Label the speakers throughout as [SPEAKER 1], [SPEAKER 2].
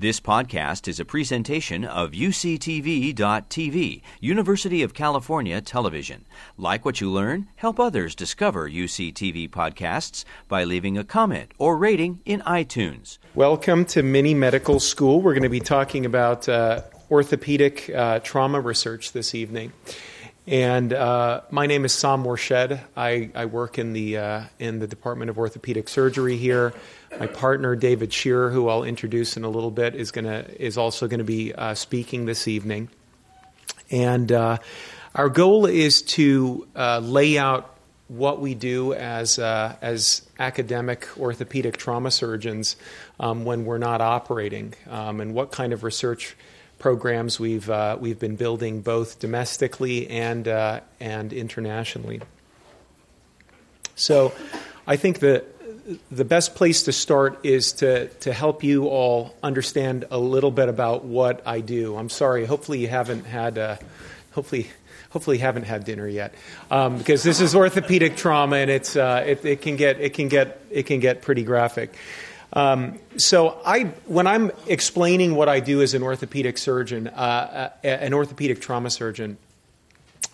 [SPEAKER 1] This podcast is a presentation of UCTV.tv, University of California Television. Like what you learn, help others discover UCTV podcasts by leaving a comment or rating in iTunes.
[SPEAKER 2] Welcome to Mini Medical School. We're going to be talking about uh, orthopedic uh, trauma research this evening. And uh, my name is Sam Morshed. I, I work in the, uh, in the Department of Orthopedic Surgery here. My partner, David Shearer, who I'll introduce in a little bit, is, gonna, is also going to be uh, speaking this evening. And uh, our goal is to uh, lay out what we do as, uh, as academic orthopedic trauma surgeons um, when we're not operating um, and what kind of research programs we've, uh, we've been building both domestically and, uh, and internationally. So I think the, the best place to start is to, to help you all understand a little bit about what I do. I'm sorry, hopefully you haven't had, uh, hopefully, hopefully haven't had dinner yet, um, because this is orthopedic trauma and it's, uh, it, it, can get, it, can get, it can get pretty graphic. Um, so I, when I'm explaining what I do as an orthopedic surgeon, uh, uh an orthopedic trauma surgeon,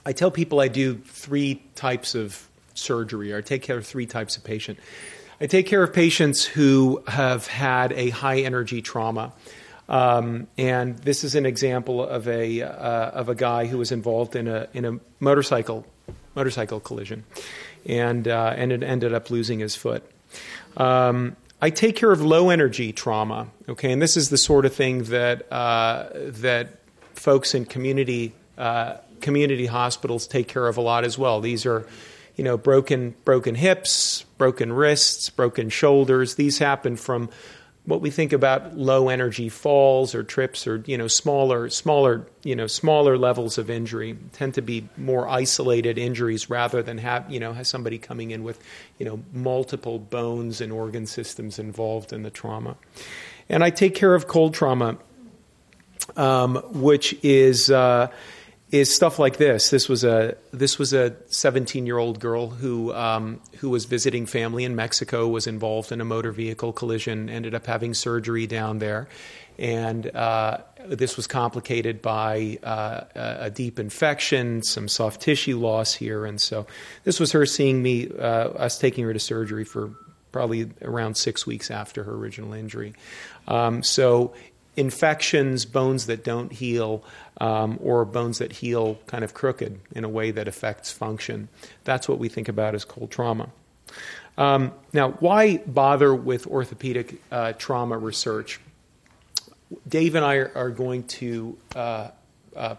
[SPEAKER 2] I tell people I do three types of surgery, or I take care of three types of patient. I take care of patients who have had a high energy trauma. Um, and this is an example of a, uh, of a guy who was involved in a, in a motorcycle, motorcycle collision and, uh, and it ended up losing his foot. Um, I take care of low energy trauma, okay, and this is the sort of thing that, uh, that folks in community, uh, community hospitals take care of a lot as well. These are you know, broken broken hips, broken wrists, broken shoulders. These happen from what we think about low energy falls or trips or you know smaller smaller you know smaller levels of injury tend to be more isolated injuries rather than have you know have somebody coming in with you know multiple bones and organ systems involved in the trauma and i take care of cold trauma um, which is uh, is stuff like this. This was a this was a 17 year old girl who um, who was visiting family in Mexico, was involved in a motor vehicle collision, ended up having surgery down there, and uh, this was complicated by uh, a deep infection, some soft tissue loss here, and so this was her seeing me, uh, us taking her to surgery for probably around six weeks after her original injury. Um, so infections, bones that don't heal, um, or bones that heal kind of crooked in a way that affects function. That's what we think about as cold trauma. Um, now, why bother with orthopedic uh, trauma research? Dave and I are, going to, uh, uh,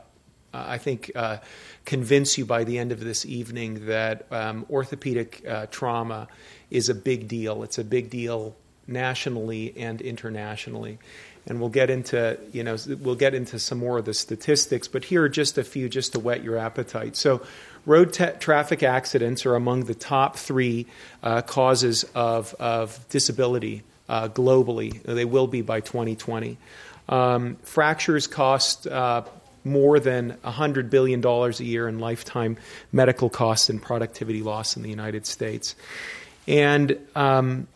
[SPEAKER 2] I think, uh, convince you by the end of this evening that um, orthopedic uh, trauma is a big deal. It's a big deal nationally and internationally and we'll get into you know we'll get into some more of the statistics but here are just a few just to whet your appetite. So road traffic accidents are among the top three uh, causes of, of disability uh, globally. They will be by 2020 um, fractures cost uh, more than $100 billion a year in lifetime medical costs and productivity loss in the united states. And um,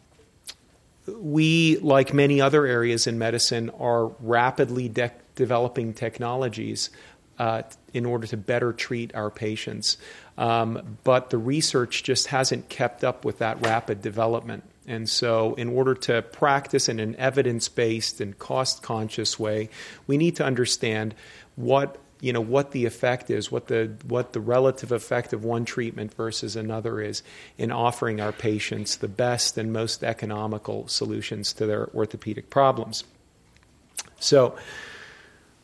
[SPEAKER 2] we, like many other areas in medicine, are rapidly de- developing technologies uh, in order to better treat our patients. Um, but the research just hasn't kept up with that rapid development. And so, in order to practice in an evidence based and cost conscious way, we need to understand what you know what the effect is, what the what the relative effect of one treatment versus another is in offering our patients the best and most economical solutions to their orthopedic problems. So,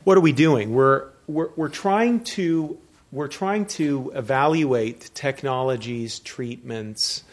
[SPEAKER 2] what are we doing? We're we're, we're trying to we're trying to evaluate technologies, treatments,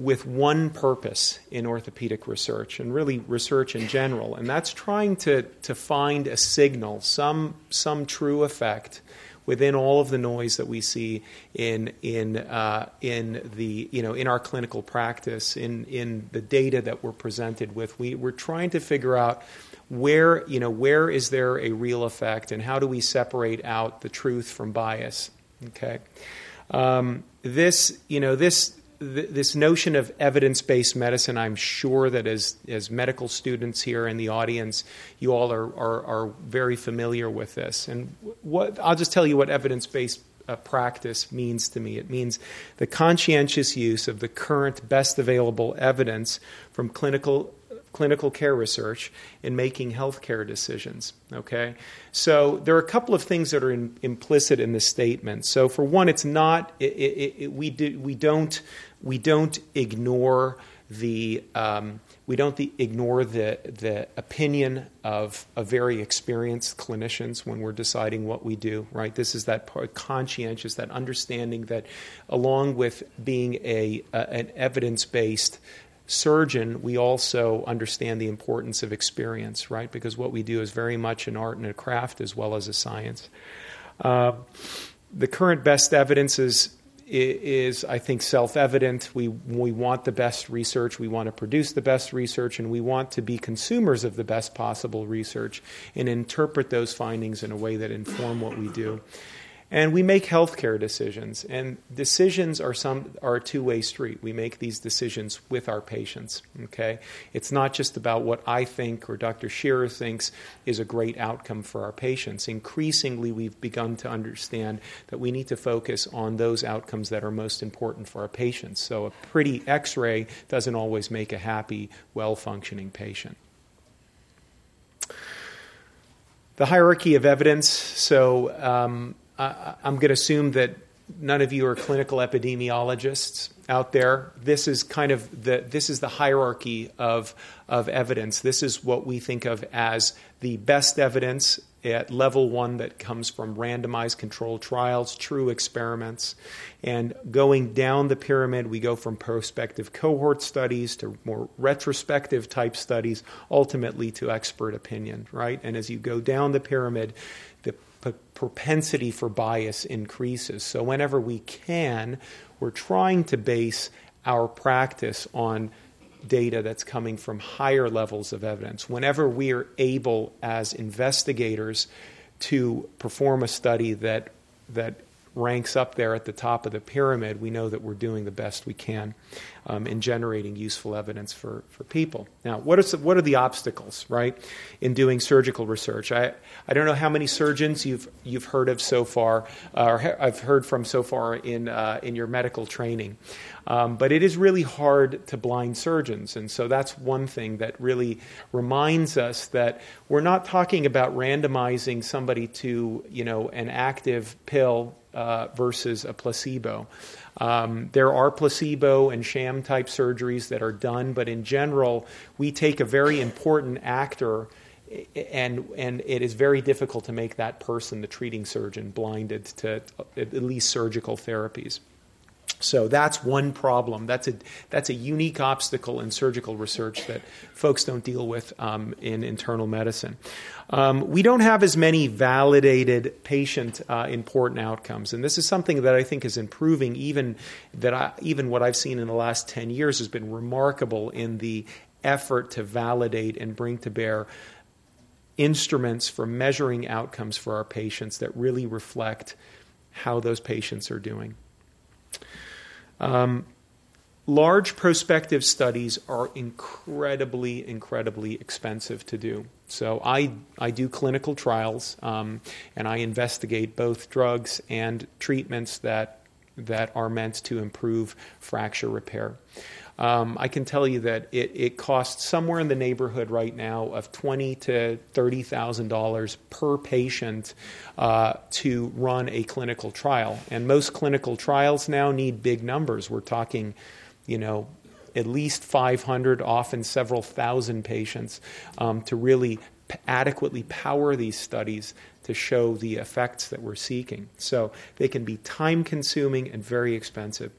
[SPEAKER 2] with one purpose in orthopedic research and really research in general, and that's trying to, to find a signal, some, some true effect within all of the noise that we see in, in, uh, in, the, you know, in our clinical practice, in, in the data that we're presented with. We, we're trying to figure out where, you know, where is there a real effect and how do we separate out the truth from bias. Okay. Um, this, you know, this this notion of evidence-based medicine, I'm sure that as as medical students here in the audience, you all are are, are very familiar with this. And what I'll just tell you what evidence-based uh, practice means to me. It means the conscientious use of the current best available evidence from clinical clinical care research in making healthcare decisions. Okay, so there are a couple of things that are in, implicit in this statement. So for one, it's not it, it, it, we do we don't we don't ignore the um, we don't the, ignore the the opinion of, of very experienced clinicians when we're deciding what we do. Right, this is that part, conscientious, that understanding that, along with being a, a an evidence based surgeon, we also understand the importance of experience, right? Because what we do is very much an art and a craft as well as a science. Uh, the current best evidence is, is I think, self evident. We, we want the best research, we want to produce the best research, and we want to be consumers of the best possible research and interpret those findings in a way that inform what we do. And we make healthcare decisions, and decisions are some are a two-way street. We make these decisions with our patients. Okay, it's not just about what I think or Dr. Shearer thinks is a great outcome for our patients. Increasingly, we've begun to understand that we need to focus on those outcomes that are most important for our patients. So, a pretty X-ray doesn't always make a happy, well-functioning patient the hierarchy of evidence. So, um, I, I'm going to assume that none of you are clinical epidemiologists out there. This is kind of the this is the hierarchy of of evidence. This is what we think of as the best evidence at level one that comes from randomized controlled trials, true experiments. And going down the pyramid, we go from prospective cohort studies to more retrospective type studies, ultimately to expert opinion, right? And as you go down the pyramid, propensity for bias increases. So, whenever we can, we're trying to base our practice on data that's coming from higher levels of evidence. Whenever we are able, as investigators, to perform a study that, that ranks up there at the top of the pyramid, we know that we're doing the best we can um, in generating useful evidence for, for people. Now, what are, what are the obstacles, right, in doing surgical research? I, I don't know how many surgeons you've, you've heard of so far, uh, or I've heard from so far in, uh, in your medical training. Um, but it is really hard to blind surgeons. And so that's one thing that really reminds us that we're not talking about randomizing somebody to, you know, an active pill uh, versus a placebo. Um, there are placebo and sham type surgeries that are done, but in general, we take a very important actor. And and it is very difficult to make that person, the treating surgeon, blinded to at least surgical therapies. So that's one problem. That's a that's a unique obstacle in surgical research that folks don't deal with um, in internal medicine. Um, we don't have as many validated patient uh, important outcomes, and this is something that I think is improving. Even that, I, even what I've seen in the last ten years has been remarkable in the effort to validate and bring to bear instruments for measuring outcomes for our patients that really reflect how those patients are doing. Um, large prospective studies are incredibly, incredibly expensive to do. So I, I do clinical trials um, and I investigate both drugs and treatments that, that are meant to improve fracture repair. Um, I can tell you that it, it costs somewhere in the neighborhood right now of twenty to thirty thousand dollars per patient uh, to run a clinical trial, and most clinical trials now need big numbers. We're talking, you know, at least 500, often several thousand patients um, to really p- adequately power these studies to show the effects that we're seeking. So they can be time consuming and very expensive.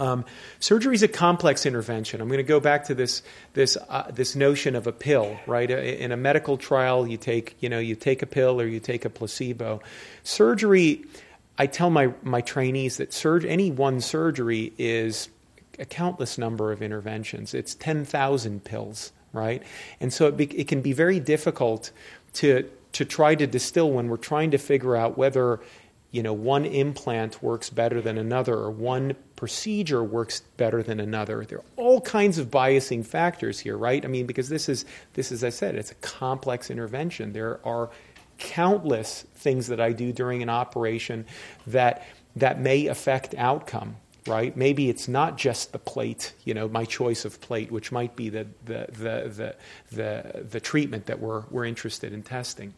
[SPEAKER 2] Um, surgery is a complex intervention. I'm going to go back to this this uh, this notion of a pill, right? In a medical trial, you take you know you take a pill or you take a placebo. Surgery, I tell my my trainees that surg- any one surgery is a countless number of interventions. It's ten thousand pills, right? And so it, be, it can be very difficult to to try to distill when we're trying to figure out whether you know, one implant works better than another, or one procedure works better than another. There are all kinds of biasing factors here, right? I mean, because this is, this, as I said, it's a complex intervention. There are countless things that I do during an operation that, that may affect outcome right? Maybe it's not just the plate, you know, my choice of plate, which might be the, the, the, the, the, the treatment that we're, we're interested in testing.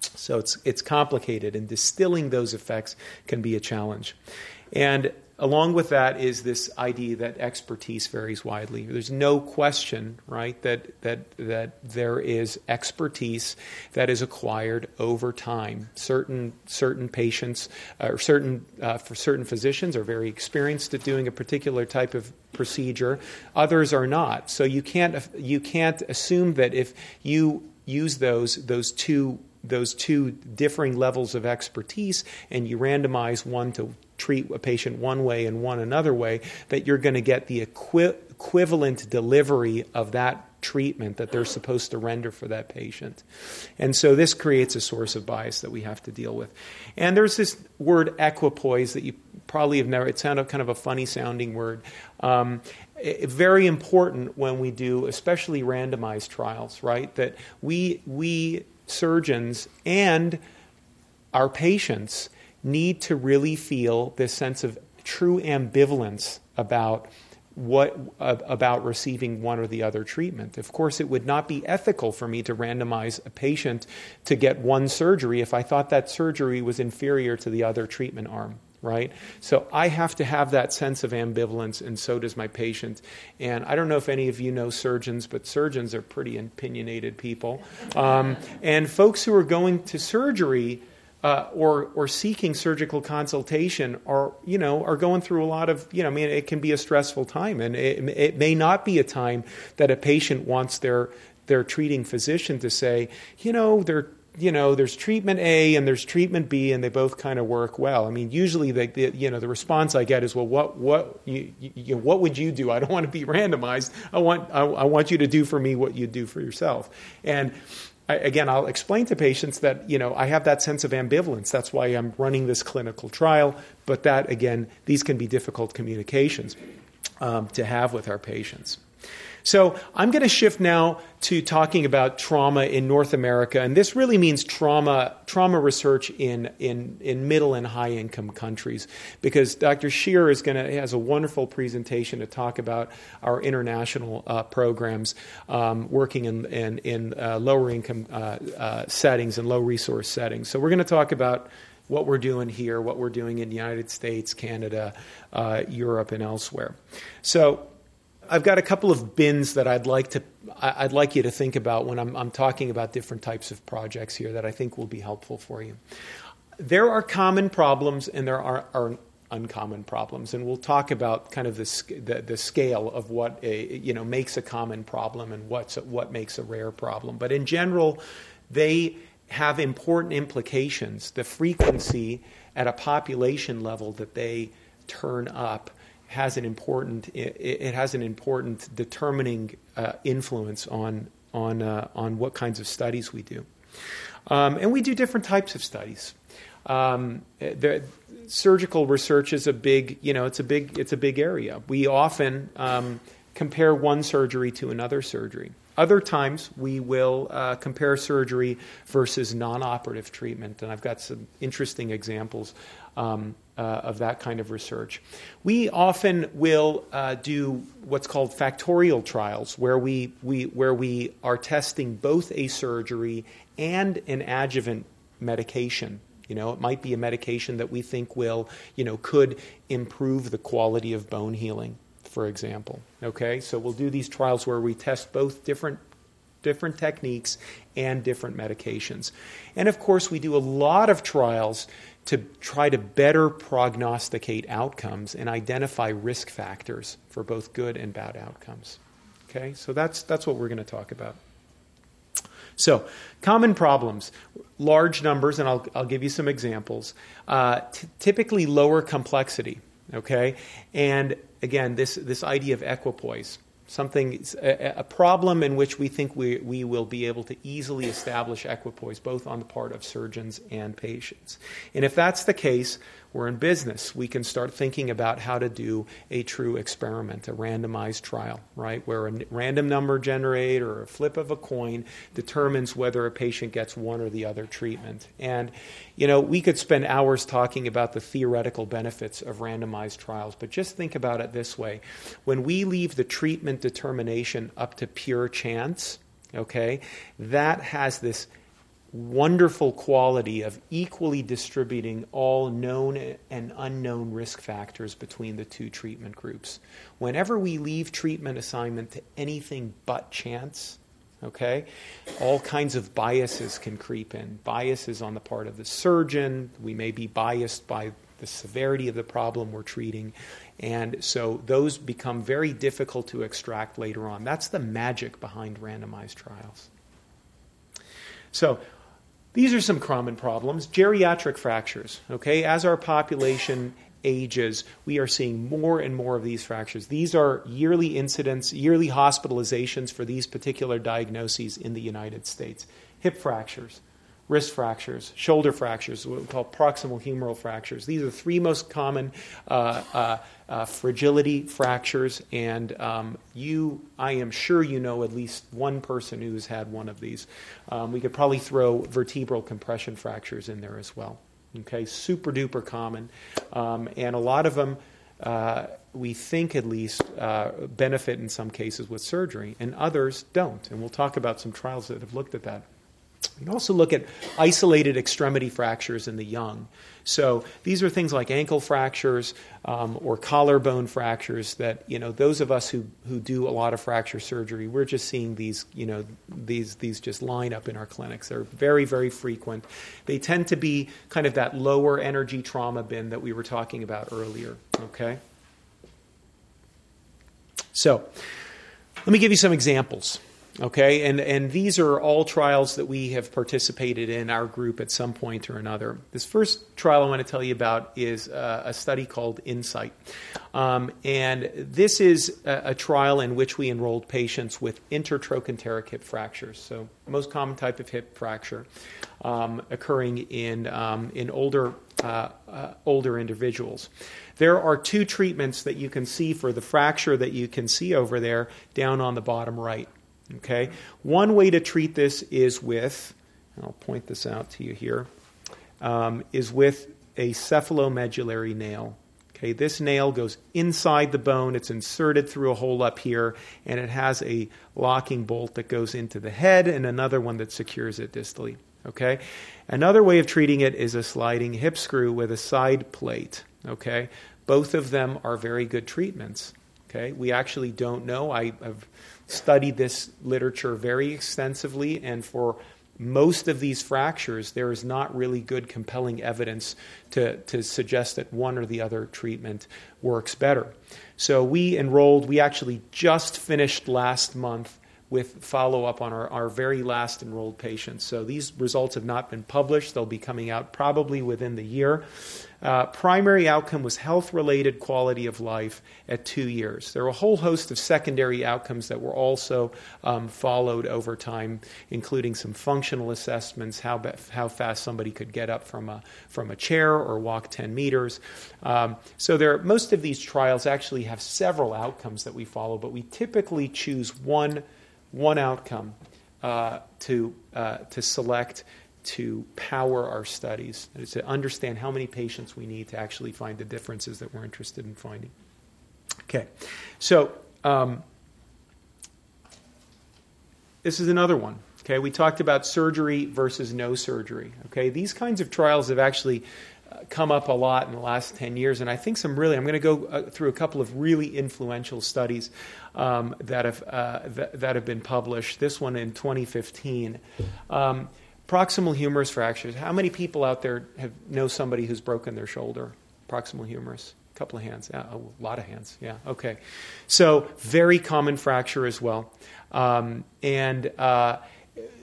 [SPEAKER 2] So it's, it's complicated, and distilling those effects can be a challenge. And along with that is this idea that expertise varies widely. There's no question, right, that, that, that there is expertise that is acquired over time. Certain, certain patients, or certain, uh, for certain physicians, are very experienced at doing a particular type of procedure. Others are not. So you can't, you can't assume that if you use those, those two those two differing levels of expertise and you randomize one to treat a patient one way and one another way, that you're going to get the equi- equivalent delivery of that treatment that they're supposed to render for that patient. And so this creates a source of bias that we have to deal with. And there's this word equipoise that you probably have never, it sounded kind of a funny sounding word. Um, very important when we do, especially randomized trials, right? That we, we surgeons and our patients need to really feel this sense of true ambivalence about what about receiving one or the other treatment. Of course, it would not be ethical for me to randomize a patient to get one surgery if I thought that surgery was inferior to the other treatment arm right? So I have to have that sense of ambivalence, and so does my patient. And I don't know if any of you know surgeons, but surgeons are pretty opinionated people. Um, and folks who are going to surgery. Uh, or or seeking surgical consultation are you know are going through a lot of you know I mean it can be a stressful time and it, it may not be a time that a patient wants their their treating physician to say you know they're you know, there's treatment A and there's treatment B, and they both kind of work well. I mean, usually the, the you know the response I get is, well, what what you, you what would you do? I don't want to be randomized. I want I, I want you to do for me what you do for yourself. And I, again, I'll explain to patients that you know I have that sense of ambivalence. That's why I'm running this clinical trial. But that again, these can be difficult communications um, to have with our patients. So I'm going to shift now to talking about trauma in North America, and this really means trauma trauma research in in, in middle and high income countries, because Dr. Shearer is going to has a wonderful presentation to talk about our international uh, programs um, working in in, in uh, lower income uh, uh settings and low resource settings. So we're going to talk about what we're doing here, what we're doing in the United States, Canada, uh, Europe, and elsewhere. So I've got a couple of bins that I'd like to I'd like you to think about when I'm, I'm talking about different types of projects here that I think will be helpful for you. There are common problems and there are, are uncommon problems, and we'll talk about kind of the, the, the, scale of what a, you know makes a common problem and what's what makes a rare problem. But in general, they have important implications. The frequency at a population level that they turn up has an important it, it has an important determining uh, influence on on uh, on what kinds of studies we do, um, and we do different types of studies. Um, the, surgical research is a big you know it's a big it's a big area. We often um, compare one surgery to another surgery. Other times we will uh, compare surgery versus non-operative treatment, and I've got some interesting examples um, uh, of that kind of research. We often will uh, do what's called factorial trials, where we, we, where we are testing both a surgery and an adjuvant medication. You know, it might be a medication that we think will, you know, could improve the quality of bone healing, for example. Okay, so we'll do these trials where we test both different different techniques and different medications. And of course, we do a lot of trials to try to better prognosticate outcomes and identify risk factors for both good and bad outcomes. Okay, so that's, that's what we're going to talk about. So, common problems, large numbers, and I'll, I'll give you some examples. Uh, t- typically, lower complexity. Okay, and again, this this idea of equipoise. Something a, problem in which we think we, we will be able to easily establish equipoise both on the part of surgeons and patients. And if that's the case we're in business. We can start thinking about how to do a true experiment, a randomized trial, right? Where a random number generator or a flip of a coin determines whether a patient gets one or the other treatment. And, you know, we could spend hours talking about the theoretical benefits of randomized trials, but just think about it this way. When we leave the treatment determination up to pure chance, okay, that has this wonderful quality of equally distributing all known and unknown risk factors between the two treatment groups. Whenever we leave treatment assignment to anything but chance, okay, all kinds of biases can creep in. Biases on the part of the surgeon, we may be biased by the severity of the problem we're treating. And so those become very difficult to extract later on. That's the magic behind randomized trials. So, these are some common problems. Geriatric fractures. Okay, as our population ages, we are seeing more and more of these fractures. These are yearly incidents, yearly hospitalizations for these particular diagnoses in the United States. Hip fractures, wrist fractures, shoulder fractures, what we call proximal humeral fractures. These are the three most common uh, uh, uh, fragility fractures, and um, you, I am sure you know at least one person who's had one of these. Um, we could probably throw vertebral compression fractures in there as well. Okay, super duper common, um, and a lot of them. Uh, we think at least uh, benefit in some cases with surgery, and others don't. And we'll talk about some trials that have looked at that. We can also look at isolated extremity fractures in the young. So these are things like ankle fractures um, or collarbone fractures that you know those of us who, who do a lot of fracture surgery, we're just seeing these you know these these just line up in our clinics. They're very very frequent. They tend to be kind of that lower energy trauma bin that we were talking about earlier. Okay. So let me give you some examples. Okay, and, and these are all trials that we have participated in our group at some point or another. This first trial I want to tell you about is uh, a study called INSITE. Um, and this is a, a, trial in which we enrolled patients with intertrochanteric hip fractures, so most common type of hip fracture um, occurring in, um, in older, uh, uh, older individuals. There are two treatments that you can see for the fracture that you can see over there down on the bottom right. Okay? One way to treat this is with, I'll point this out to you here, um, is with a cephalomedullary nail. Okay, this nail goes inside the bone. It's inserted through a hole up here, and it has a locking bolt that goes into the head and another one that secures it distally. Okay, another way of treating it is a sliding hip screw with a side plate. Okay, both of them are very good treatments. Okay, we actually don't know. I have studied this literature very extensively, and for most of these fractures, there is not really good, compelling evidence to, to suggest that one or the other treatment works better. So we enrolled, we actually just finished last month with follow up on our, our very last enrolled patients. So these results have not been published, they'll be coming out probably within the year. Uh, primary outcome was health related quality of life at two years. There were a whole host of secondary outcomes that were also um, followed over time, including some functional assessments, how, be- how fast somebody could get up from a, from a chair or walk 10 meters. Um, so there, most of these trials actually have several outcomes that we follow, but we typically choose one, one outcome uh, to, uh, to select to power our studies, to understand how many patients we need to actually find the differences that we're interested in finding. Okay, so um, this is another one. Okay, we talked about surgery versus no surgery. Okay, these kinds of trials have actually uh, come up a lot in the last 10 years, and I think some really, I'm going to go uh, through a couple of really influential studies um, that, have, uh, that, that, have been published. This one in 2015. Um, Proximal humerus fractures. How many people out there have know somebody who's broken their shoulder? Proximal humerus. A couple of hands. Yeah, a lot of hands. Yeah. Okay. So very common fracture as well, um, and uh,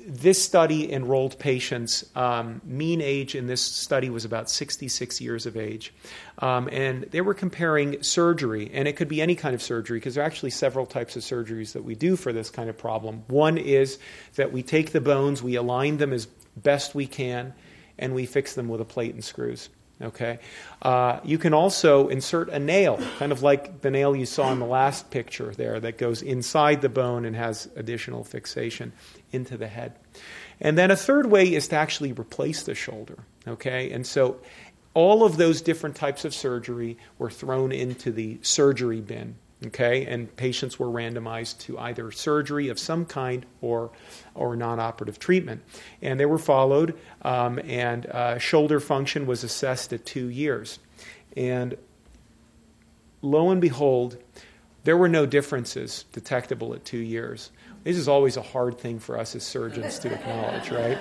[SPEAKER 2] this study enrolled patients. Um, mean age in this study was about 66 years of age. Um, and they were comparing surgery, and it could be any kind of surgery because there are actually several types of surgeries that we do for this kind of problem. One is that we take the bones, we align them as best we can, and we fix them with a plate and screws. Okay, uh, you can also insert a nail, kind of like the nail you saw in the last picture there, that goes inside the bone and has additional fixation into the head. And then a third way is to actually replace the shoulder. Okay, and so all of those different types of surgery were thrown into the surgery bin. Okay, and patients were randomized to either surgery of some kind or or non-operative treatment, and they were followed. Um, and uh, shoulder function was assessed at two years, and lo and behold, there were no differences detectable at two years. This is always a hard thing for us as surgeons to acknowledge, right?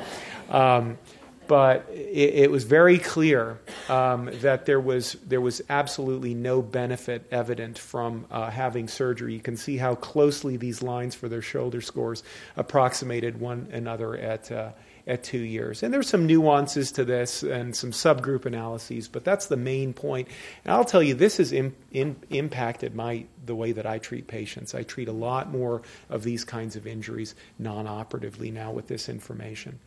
[SPEAKER 2] Um, but it, it, was very clear um, that there was there was absolutely no benefit evident from uh, having surgery. You can see how closely these lines for their shoulder scores approximated one another at. Uh, at two years. And there's some nuances to this and some subgroup analyses, but that's the main point. And I'll tell you, this has impacted my the way that I treat patients. I treat a lot more of these kinds of injuries non-operatively now with this information.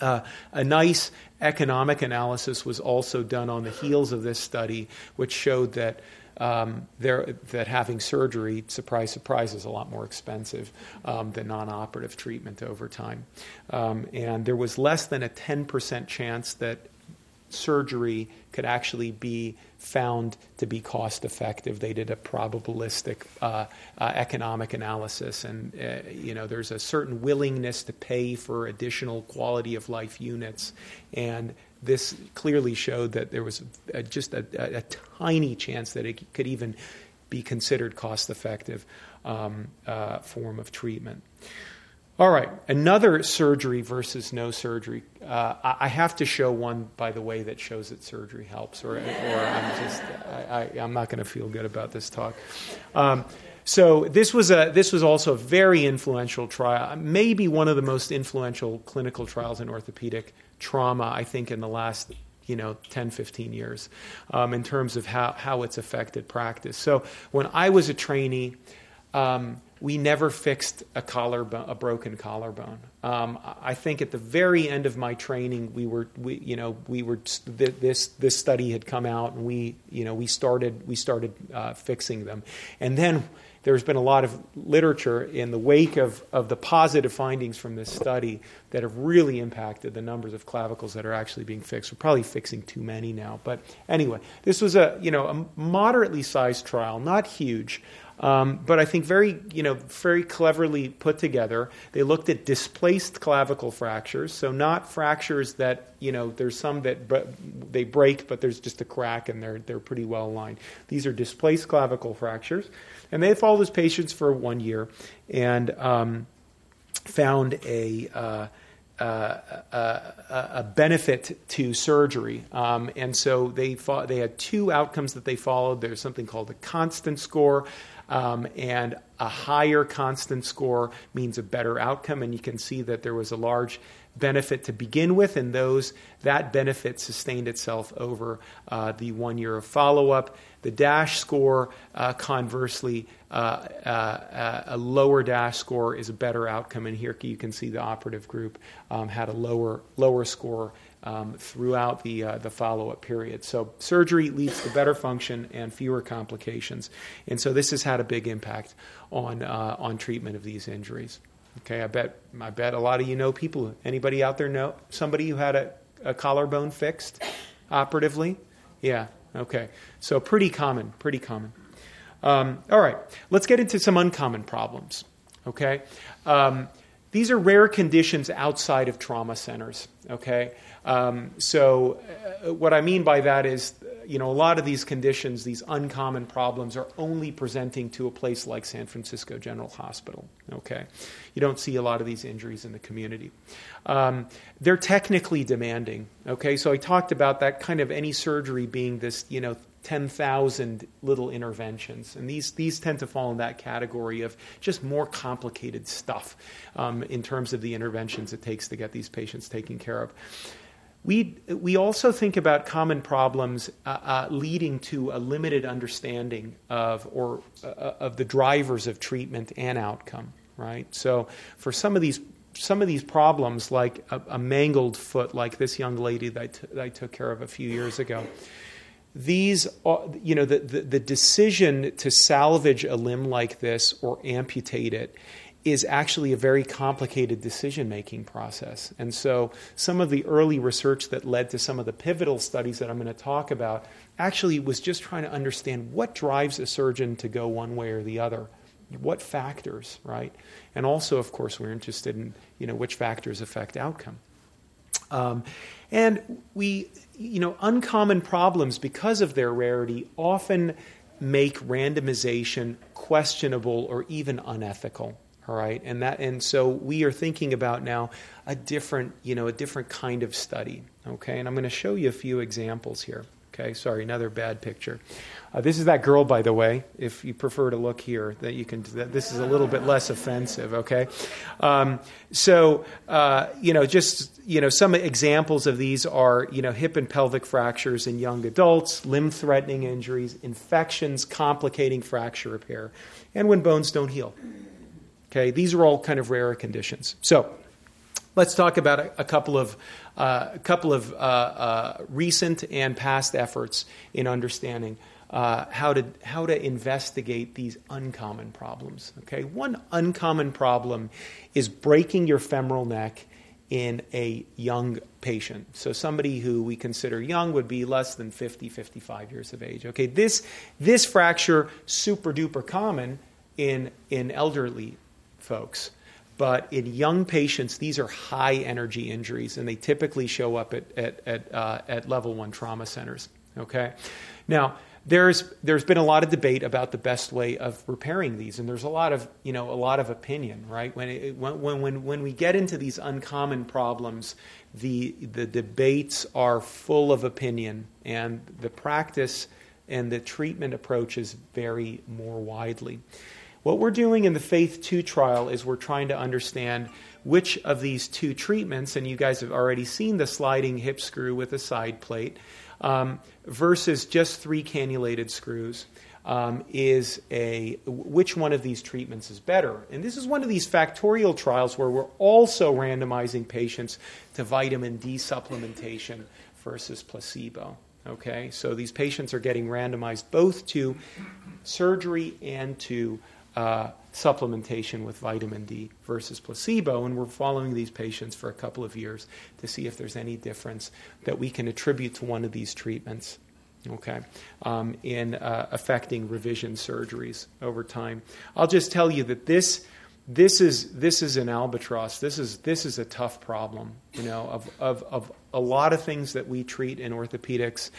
[SPEAKER 2] Uh, a nice economic analysis was also done on the heels of this study, which showed that um, there, that having surgery, surprise, surprise, is a lot more expensive um, than non operative treatment over time. Um, and there was less than a 10% chance that surgery could actually be found to be cost effective. They did a probabilistic uh, uh, economic analysis, and uh, you know there's a certain willingness to pay for additional quality of life units, and this clearly showed that there was a, just a, a, a, tiny chance that it could even be considered cost effective um, uh, form of treatment. All right, another surgery versus no surgery. Uh, I have to show one, by the way, that shows that surgery helps, or, or I'm just, I, am not going to feel good about this talk. Um, so this was a this was also a very influential trial, maybe one of the most influential clinical trials in orthopedic trauma, I think, in the last you know 10 15 years um, in terms of how, how it's affected practice so when i was a trainee um, we never fixed a collarbone, a broken collarbone. Um, I think at the very end of my training, we were, we, you know, we were this this study had come out, and we, you know, we started we started uh, fixing them, and then there's been a lot of literature in the wake of, of the positive findings from this study that have really impacted the numbers of clavicles that are actually being fixed. We're probably fixing too many now, but anyway, this was a you know a moderately sized trial, not huge. Um, but I think very, you know, very cleverly put together. They looked at displaced clavicle fractures, so not fractures that, you know, there's some that they break, but there's just a crack and they're they're pretty well aligned. These are displaced clavicle fractures, and they followed these patients for one year and um, found a. Uh, uh, a, a, benefit to surgery. Um, and so they, fought, they had two outcomes that they followed. There's something called a Constant score, um, and a higher Constant score means a better outcome. And you can see that there was a large benefit to begin with, and those that benefit sustained itself over uh, the one year of follow up. The DASH score, uh, conversely, uh, uh, a lower DASH score is a better outcome, and here you can see the operative group um, had a lower lower score um, throughout the, uh, the follow up period. So, surgery leads to better function and fewer complications. And so, this has had a big impact on, uh, on treatment of these injuries. Okay, I bet, I bet a lot of you know people. Anybody out there know somebody who had a, a collarbone fixed operatively? Yeah, okay. So, pretty common, pretty common. Um, all right, let's get into some uncommon problems. Okay? Um, these are rare conditions outside of trauma centers. Okay? Um, so, uh, what I mean by that is, you know, a lot of these conditions, these uncommon problems, are only presenting to a place like San Francisco General Hospital. Okay, you don't see a lot of these injuries in the community. Um, they're technically demanding. Okay, so I talked about that kind of any surgery being this, you know, 10,000 little interventions. And these, these tend to fall in that category of just more complicated stuff um, in terms of the interventions it takes to get these patients taken care of. We, we also think about common problems uh, uh, leading to a limited understanding of, or, uh, of the drivers of treatment and outcome, right? So for some of these some of these problems, like a, a mangled foot, like this young lady that that I took care of a few years ago, these, you know, the, the, the, decision to salvage a limb like this or amputate it is actually a very complicated decision making process. And so, some of the early research that led to some of the pivotal studies that I'm going to talk about actually was just trying to understand what drives a surgeon to go one way or the other. What factors, right? And also, of course, we're interested in you know which factors affect outcome. Um, and we, you know, uncommon problems, because of their rarity, often make randomization questionable or even unethical. All right, and that, and so we are thinking about now a different, you know, a different kind of study. Okay, and I'm going to show you a few examples here. Okay, sorry, another bad picture. Uh, this is that girl, by the way. If you prefer to look here, that you can. That this is a little bit less offensive. Okay, um, so uh, you know, just you know, some examples of these are you know, hip and pelvic fractures in young adults, limb-threatening injuries, infections complicating fracture repair, and when bones don't heal. Okay, these are all kind of rarer conditions. So let's talk about a, a couple of uh, a couple of uh, uh, recent and past efforts in understanding uh, how to how to investigate these uncommon problems. Okay, one uncommon problem is breaking your femoral neck in a young patient. So somebody who we consider young would be less than 50, 55 years of age. Okay, this this fracture super duper common in in elderly folks. But in young patients, these are high energy injuries, and they typically show up at, at, at, uh, at level one trauma centers. Okay? Now, there's there's been a lot of debate about the best way of repairing these, and there's a lot of you know a lot of opinion, right? When it, when when when we get into these uncommon problems, the the debates are full of opinion, and the practice and the treatment approaches vary more widely. What we're doing in the FAITH 2 trial is we're trying to understand which of these two treatments, and you guys have already seen the sliding hip screw with a side plate, um, versus just three cannulated screws. Um, is a which one of these treatments is better? And this is one of these factorial trials where we're also randomizing patients to vitamin D supplementation versus placebo. Okay, so these patients are getting randomized both to surgery and to uh, supplementation with vitamin D versus placebo. And we're following these patients for a couple of years to see if there's any difference that we can attribute to one of these treatments. Okay, um, in uh, affecting revision surgeries over time. I'll just tell you that this this is this is an albatross. This is this is a tough problem. You know, of of of a lot of things that we treat in orthopedics,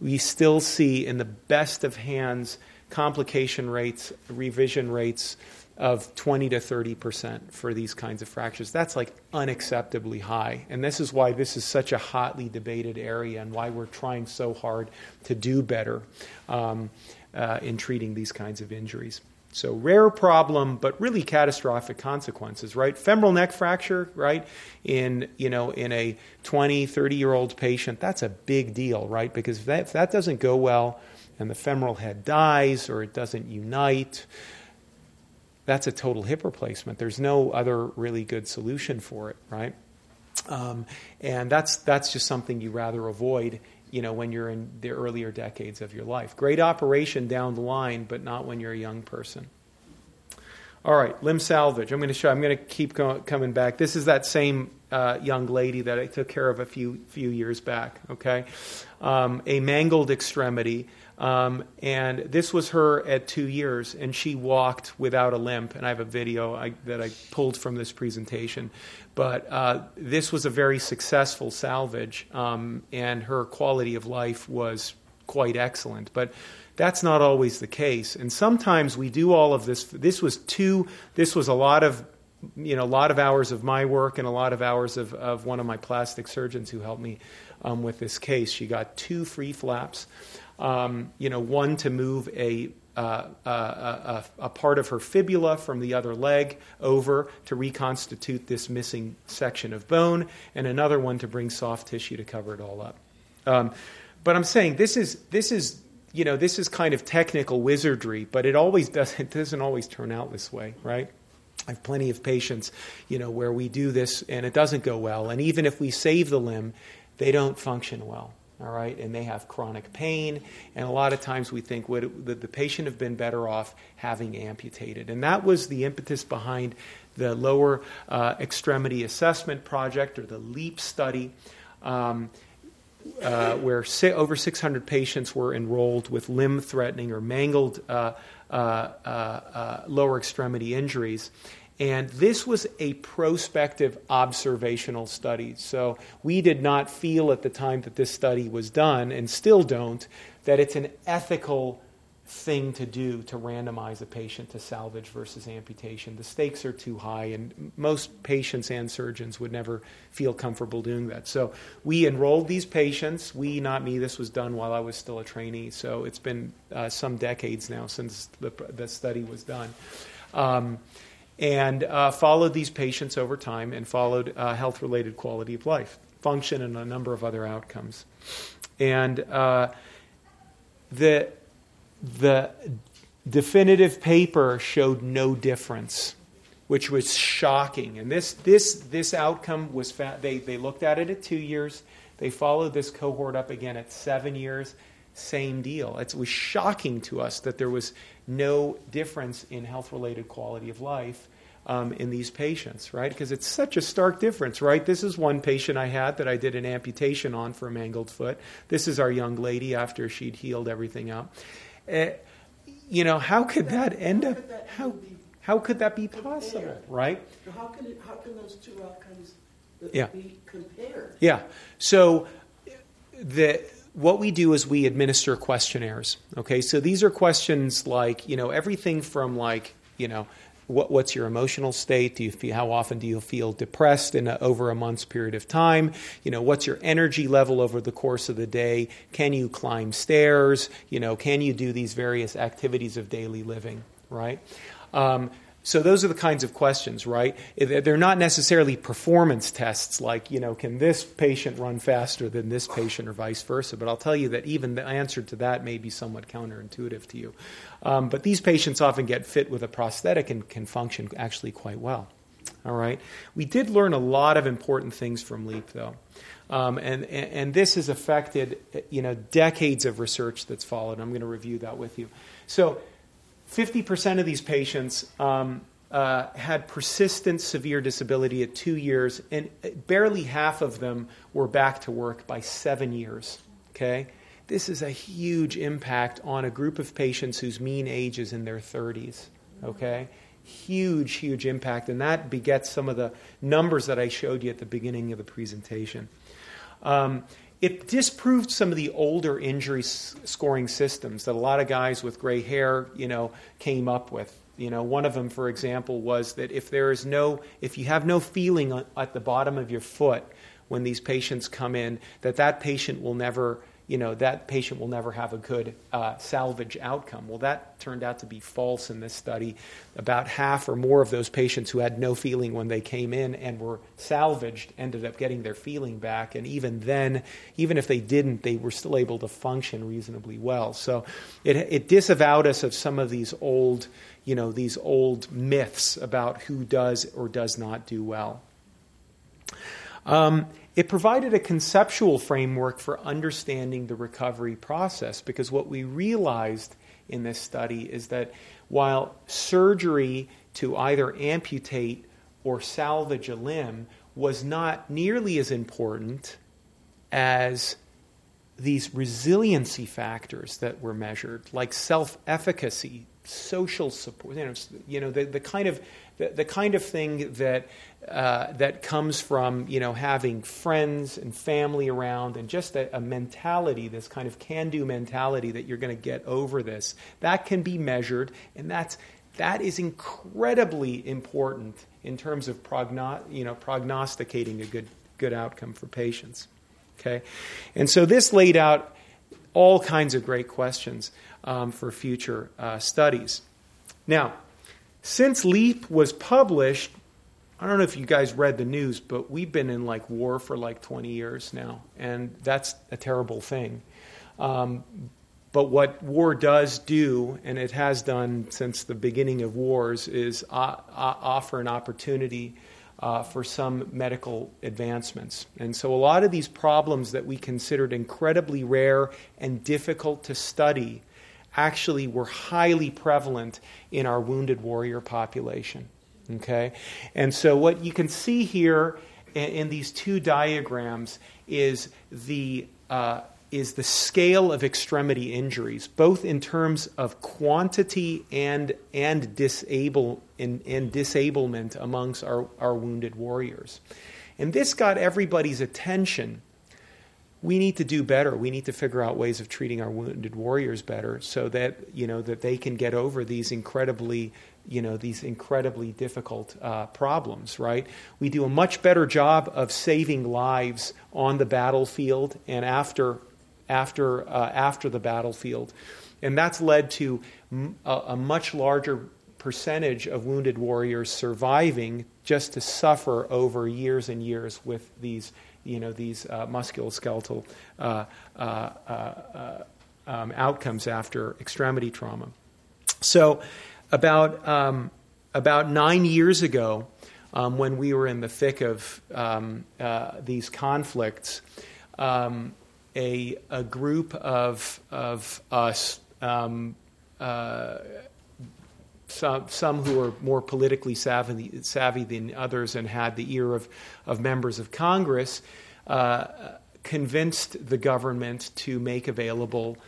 [SPEAKER 2] we still see in the best of hands complication rates, revision rates of 20 to 30 percent for these kinds of fractures. That's like unacceptably high. And this is why this is such a hotly debated area and why we're trying so hard to do better um, uh, in treating these kinds of injuries. So rare problem, but really catastrophic consequences, right? Femoral neck fracture, right? In, you know, in a 20, 30 year old patient, that's a big deal, right? Because if that, if that doesn't go well, and the femoral head dies or it doesn't unite, that's a total hip replacement. There's no other really good solution for it, right? Um, and that's that's just something you rather avoid, you know, when you're in the earlier decades of your life. Great operation down the line, but not when you're a young person. All right, limb salvage. I'm going to show. I'm going to keep going, coming back. This is that same uh, young lady that I took care of a few few years back. Okay, um, a mangled extremity. Um, and this was her at two years, and she walked without a limp. And I have a video I, that I pulled from this presentation. But uh, this was a very successful salvage, um, and her quality of life was quite excellent. But that's not always the case. And sometimes we do all of this. This was two. This was a lot of you know, a lot of hours of my work and a lot of hours of, of one of my plastic surgeons who helped me um, with this case. She got two free flaps Um, you know, one to move a uh, a, a, a, part of her fibula from the other leg over to reconstitute this missing section of bone, and another one to bring soft tissue to cover it all up. Um, but I'm saying this is this is you know this is kind of technical wizardry, but it always does it doesn't always turn out this way, right? I have plenty of patients, you know, where we do this and it doesn't go well, and even if we save the limb, they don't function well all right, and they have chronic pain. And a lot of times we think would the, the patient have been better off having amputated. And that was the impetus behind the lower uh, extremity assessment project or the LEAP study. Um, uh, where si- over 600 patients were enrolled with limb threatening or mangled uh, uh, uh, uh lower extremity injuries. And this was a prospective observational study. So we did not feel at the time that this study was done, and still don't, that it's an ethical thing to do to randomize a patient to salvage versus amputation. The stakes are too high, and most patients and surgeons would never feel comfortable doing that. So we enrolled these patients. We, not me, this was done while I was still a trainee. So it's been uh, some decades now since the, the study was done. Um, and uh, followed these patients over time and followed uh, health related quality of life, function, and a number of other outcomes. And uh, the, the definitive paper showed no difference, which was shocking. And this, this, this outcome was, fa- they, they looked at it at two years, they followed this cohort up again at seven years. Same deal. It was shocking to us that there was no difference in health related quality of life um, in these patients, right? Because it's such a stark difference, right? This is one patient I had that I did an amputation on for a mangled foot. This is our young lady after she'd healed everything up. Uh, you know, how could that, that end up? How, how could that be possible, right?
[SPEAKER 3] How can, it, how can those two outcomes
[SPEAKER 2] yeah.
[SPEAKER 3] be compared?
[SPEAKER 2] Yeah. So the what we do is we administer questionnaires. Okay, so these are questions like you know everything from like you know what, what's your emotional state? Do you feel, how often do you feel depressed in a, over a month's period of time? You know, what's your energy level over the course of the day? Can you climb stairs? You know, can you do these various activities of daily living? Right. Um, so those are the kinds of questions, right? They're not necessarily performance tests like, you know, can this patient run faster than this patient or vice versa? But I'll tell you that even the answer to that may be somewhat counterintuitive to you. Um, but these patients often get fit with a prosthetic and can function actually quite well. All right. We did learn a lot of important things from LEAP, though. Um, and, and this has affected you know decades of research that's followed. I'm going to review that with you. So 50% of these patients um, uh, had persistent severe disability at two years, and barely half of them were back to work by seven years. Okay? This is a huge impact on a group of patients whose mean age is in their 30s. Okay? Huge, huge impact, and that begets some of the numbers that I showed you at the beginning of the presentation. Um, it disproved some of the older injury scoring systems that a lot of guys with gray hair, you know, came up with. You know, one of them, for example, was that if there is no, if you have no feeling at the bottom of your foot when these patients come in, that that patient will never you know, that patient will never have a good uh, salvage outcome. Well, that turned out to be false in this study. About half or more of those patients who had no feeling when they came in and were salvaged ended up getting their feeling back. And even then, even if they didn't, they were still able to function reasonably well. So it, it disavowed us of some of these old, you know, these old myths about who does or does not do well. Um, it provided a conceptual framework for understanding the recovery process because what we realized in this study is that while surgery to either amputate or salvage a limb was not nearly as important as these resiliency factors that were measured, like self efficacy, social support, you know, you know the, the kind of the, the kind of thing that uh, that comes from you know having friends and family around and just a, a mentality, this kind of can-do mentality that you're going to get over this. That can be measured, and that's that is incredibly important in terms of progno- you know prognosticating a good good outcome for patients. Okay, and so this laid out all kinds of great questions um, for future uh, studies. Now, since LEAP was published, I don't know if you guys read the news, but we've been in like war for like 20 years now, and that's a terrible thing. Um, but what war does do, and it has done since the beginning of wars, is uh, uh, offer an opportunity uh, for some medical advancements. And so a lot of these problems that we considered incredibly rare and difficult to study actually were highly prevalent in our wounded warrior population. Okay? And so what you can see here in, in these two diagrams is the uh, is the scale of extremity injuries, both in terms of quantity and and disable and, and disablement amongst our, our wounded warriors. And this got everybody's attention. We need to do better. We need to figure out ways of treating our wounded warriors better so that you know that they can get over these incredibly you know these incredibly difficult uh, problems right we do a much better job of saving lives on the battlefield and after after uh, after the battlefield. And that's led to a, much larger percentage of wounded warriors surviving just to suffer over years and years with these you know these uh, musculoskeletal uh, uh, uh um, outcomes after extremity trauma. So about um, about nine years ago, um, when we were in the thick of um, uh, these conflicts, um, a, a group of of us. Um, uh, some, some who were more politically savvy, savvy than others and had the ear of, of members of Congress uh, convinced the government to make available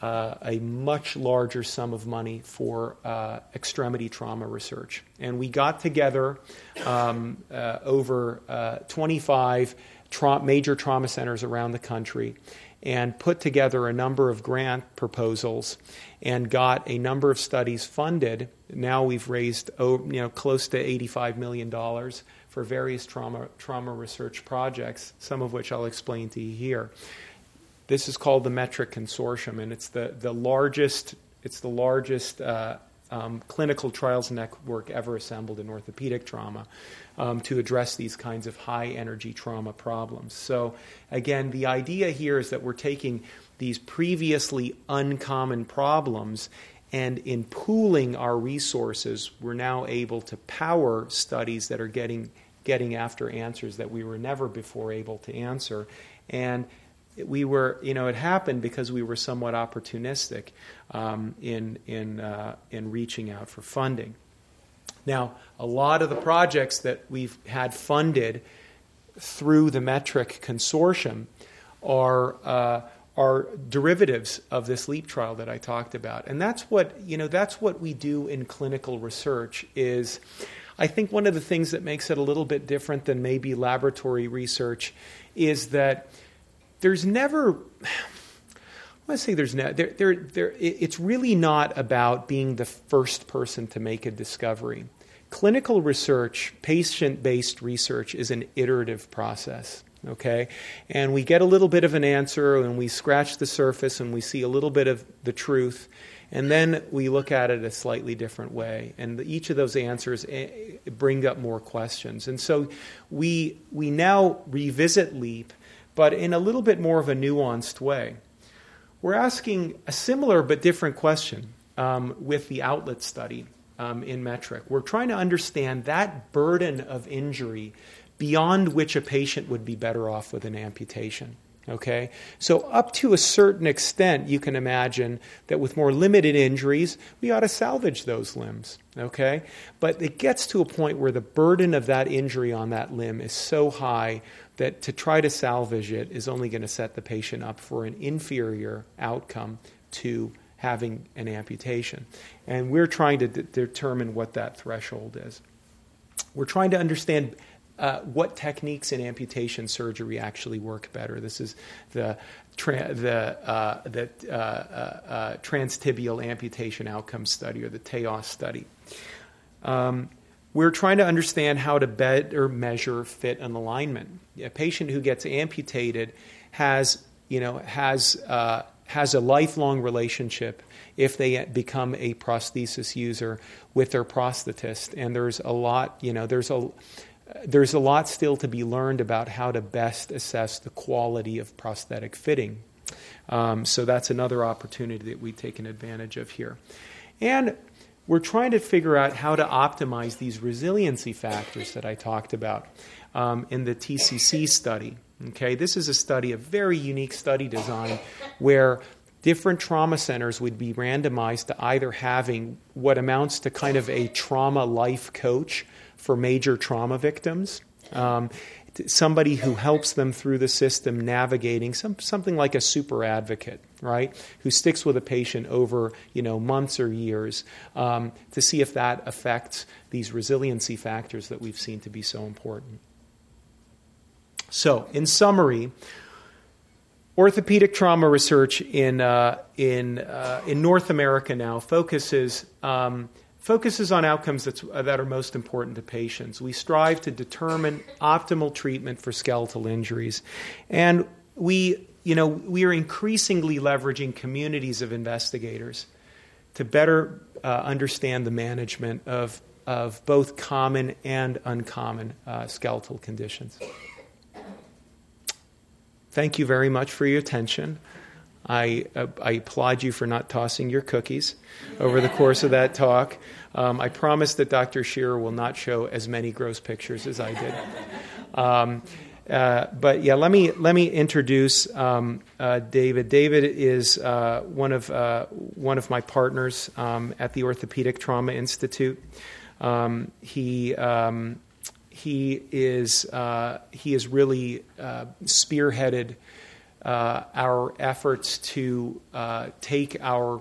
[SPEAKER 2] uh, a much larger sum of money for uh, extremity trauma research. And we got together um, uh, over uh, 25 tra- major trauma centers around the country and put together a number of grant proposals and got a number of studies funded. Now we've raised oh, you know, close to $85 million for various trauma, trauma research projects, some of which I'll explain to you here. This is called the METRC Consortium, and it's the, the largest it's the largest uh, um, clinical trials network ever assembled in orthopedic trauma um, to address these kinds of high energy trauma problems. So, again, the idea here is that we're taking these previously uncommon problems and in pooling our resources, we're now able to power studies that are getting, getting after answers that we were never before able to answer. And we were, you know, it happened because we were somewhat opportunistic um, in in uh, in reaching out for funding. Now, a lot of the projects that we've had funded through the METRC Consortium are uh, are derivatives of this LEAP trial that I talked about, and that's what you know. That's what we do in clinical research. Is I think one of the things that makes it a little bit different than maybe laboratory research is that there's never. I say there's no, there, there, there, it's really not about being the first person to make a discovery. Clinical research, patient based research, is an iterative process. Okay? And we get a little bit of an answer and we scratch the surface and we see a little bit of the truth. And then we look at it a slightly different way. And each of those answers eh, bring up more questions. And so we, we now revisit LEAP but in a little bit more of a nuanced way. We're asking a similar but different question um, with the OUTLET study um, in METRC. We're trying to understand that burden of injury beyond which a patient would be better off with an amputation. Okay? So, up to a certain extent, you can imagine that with more limited injuries, we ought to salvage those limbs. Okay? But it gets to a point where the burden of that injury on that limb is so high that to try to salvage it is only going to set the patient up for an inferior outcome to having an amputation. And we're trying to de- determine what that threshold is. We're trying to understand uh, what techniques in amputation surgery actually work better. This is the tra- the uh, the uh, uh, uh transtibial amputation outcome study or the TAOS study. Um, we're trying to understand how to better measure fit and alignment. A patient who gets amputated has you know, has uh, has a lifelong relationship if they become a prosthesis user with their prosthetist. And there's a lot, you know, there's a there's a lot still to be learned about how to best assess the quality of prosthetic fitting. Um, so that's another opportunity that we've taken advantage of here. And we're trying to figure out how to optimize these resiliency factors that I talked about um, in the TCC study. Okay, this is a study, a very unique study design, where different trauma centers would be randomized to either having what amounts to kind of a trauma life coach for major trauma victims. Um, somebody who helps them through the system navigating some, something like a super advocate right who sticks with a patient over you know months or years um, to see if that affects these resiliency factors that we've seen to be so important so in summary orthopedic trauma research in, uh, in, uh, in north america now focuses um, focuses on outcomes uh, that are most important to patients. We strive to determine optimal treatment for skeletal injuries. And we, you know, we are increasingly leveraging communities of investigators to better uh, understand the management of, of both common and uncommon uh, skeletal conditions. Thank you very much for your attention. I, uh, I applaud you for not tossing your cookies over the course of that talk. Um, I promise that Dr. Shearer will not show as many gross pictures as I did. Um, uh, but yeah, let me let me introduce um, uh, David. David is uh, one of uh, one of my partners um, at the Orthopedic Trauma Institute. Um, he um, he is uh, he is really uh, spearheaded uh, our efforts to uh, take our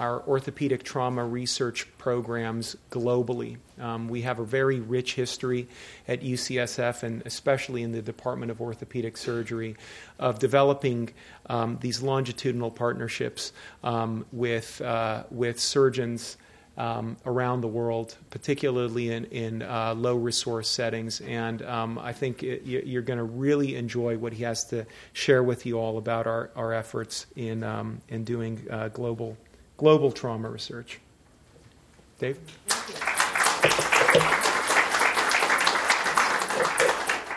[SPEAKER 2] our orthopedic trauma research programs globally. Um, we have a very rich history at UCSF and especially in the Department of Orthopedic Surgery of developing um, these longitudinal partnerships um, with, uh, with surgeons um, around the world, particularly in, in uh, low resource settings. And um, I think it, you're going to really enjoy what he has to share with you all about our, our efforts in, um, in doing uh, global, global trauma research. Dave?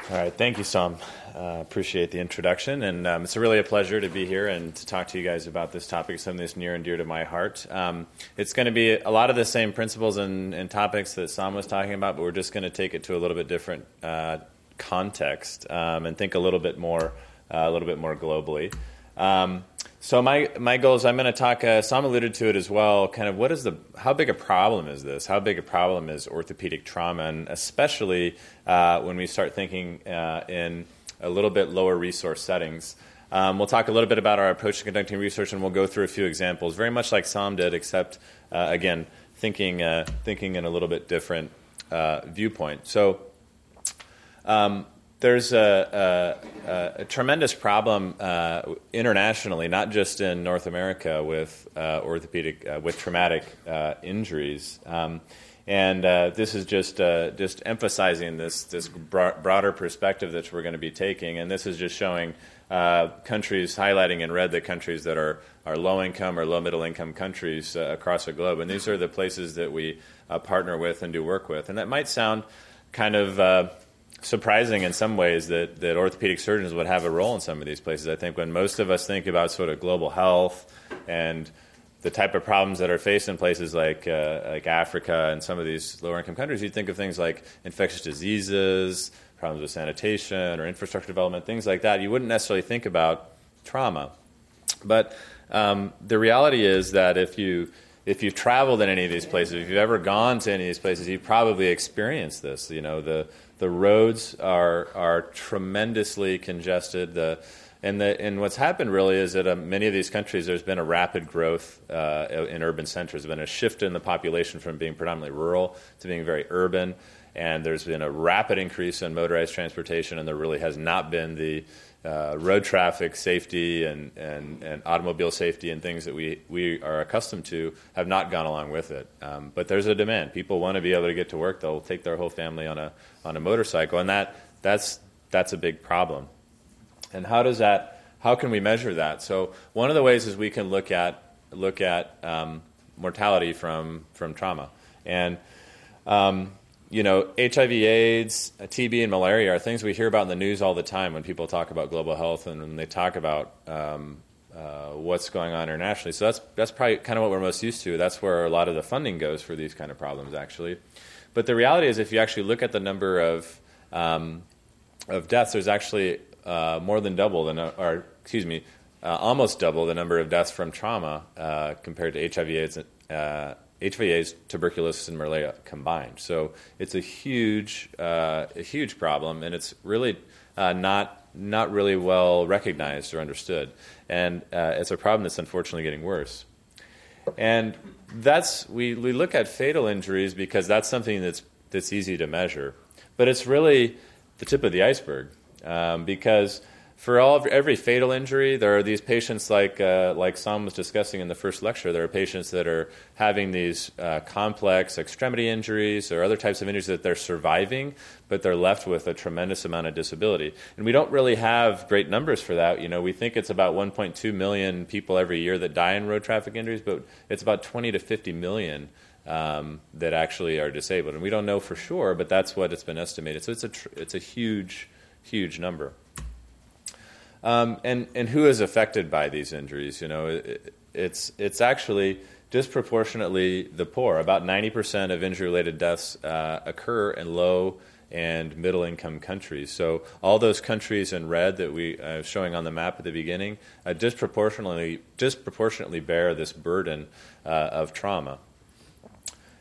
[SPEAKER 4] All right, thank you, Saam. Uh, appreciate the introduction, and um, it's really a pleasure to be here and to talk to you guys about this topic, something that's near and dear to my heart. Um, it's going to be a lot of the same principles and, and, topics that Saam was talking about, but we're just going to take it to a little bit different uh, context um, and think a little bit more, uh, a little bit more globally. Um, so my my goal is I'm going to talk. Uh, Saam alluded to it as well. Kind of what is the how big a problem is this? How big a problem is orthopedic trauma, and especially uh, when we start thinking uh, in a little bit lower resource settings. Um, we'll talk a little bit about our approach to conducting research, and we'll go through a few examples, very much like Saam did, except uh, again thinking uh, thinking in a little bit different uh, viewpoint. So. Um, there's a, a, a, tremendous problem uh, internationally, not just in North America, with uh, orthopedic uh, with traumatic uh, injuries. Um, and uh, this is just uh, just emphasizing this this broader perspective that we're going to be taking, and this is just showing countries highlighting in red the countries that are are low income or low middle income countries across the globe, and these are the places that we partner with and do work with. And that might sound kind of surprising in some ways that, that orthopedic surgeons would have a role in some of these places. I think when most of us think about sort of global health and the type of problems that are faced in places like uh, like Africa and some of these lower income countries, you'd think of things like infectious diseases, problems with sanitation or infrastructure development, things like that. You wouldn't necessarily think about trauma, but um, the reality is that if you if you've traveled in any of these places, if you've ever gone to any of these places, you've probably experienced this. You know, the the roads are are tremendously congested. The and, the, and what's happened really is that um, many of these countries, there's been a rapid growth uh, in urban centers. There's been a shift in the population from being predominantly rural to being very urban. And there's been a rapid increase in motorized transportation, and there really has not been the uh, road traffic safety and, and, and automobile safety and things that we, we are accustomed to have not gone along with it. Um, but there's a demand. People want to be able to get to work. They'll take their whole family on a, on a motorcycle, and that, that's, that's a big problem. And how does that, how can we measure that? So one of the ways is we can look at look at um, mortality from from trauma, and um, you know HIV/AIDS, TB, and malaria are things we hear about in the news all the time when people talk about global health and when they talk about um, uh, what's going on internationally. So that's that's probably kind of what we're most used to. That's where a lot of the funding goes for these kind of problems, actually. But the reality is, if you actually look at the number of um, of deaths, there's actually uh, more than double the or excuse me, uh, almost double the number of deaths from trauma uh, compared to HIV/AIDS, HIV/AIDS, uh, tuberculosis, and malaria combined. So it's a huge, uh, a huge problem, and it's really uh, not not really well recognized or understood, and it's a problem that's unfortunately getting worse. And that's we, we look at fatal injuries because that's something that's that's easy to measure, but it's really the tip of the iceberg um, because for all every fatal injury, there are these patients like uh, like Saam was discussing in the first lecture. There are patients that are having these uh, complex extremity injuries or other types of injuries that they're surviving, but they're left with a tremendous amount of disability. And we don't really have great numbers for that. You know, we think it's about 1.2 million people every year that die in road traffic injuries, but it's about 20 to 50 million. Um, that actually are disabled, and we don't know for sure, but that's what it's been estimated. So it's a tr- it's a huge, huge number. Um, and, and who is affected by these injuries? You know, it, it's, it's actually disproportionately the poor. About 90% of injury related deaths uh, occur in low and middle income countries. So, all those countries in red that we uh, showing on the map at the beginning uh, disproportionately, disproportionately bear this burden uh, of trauma.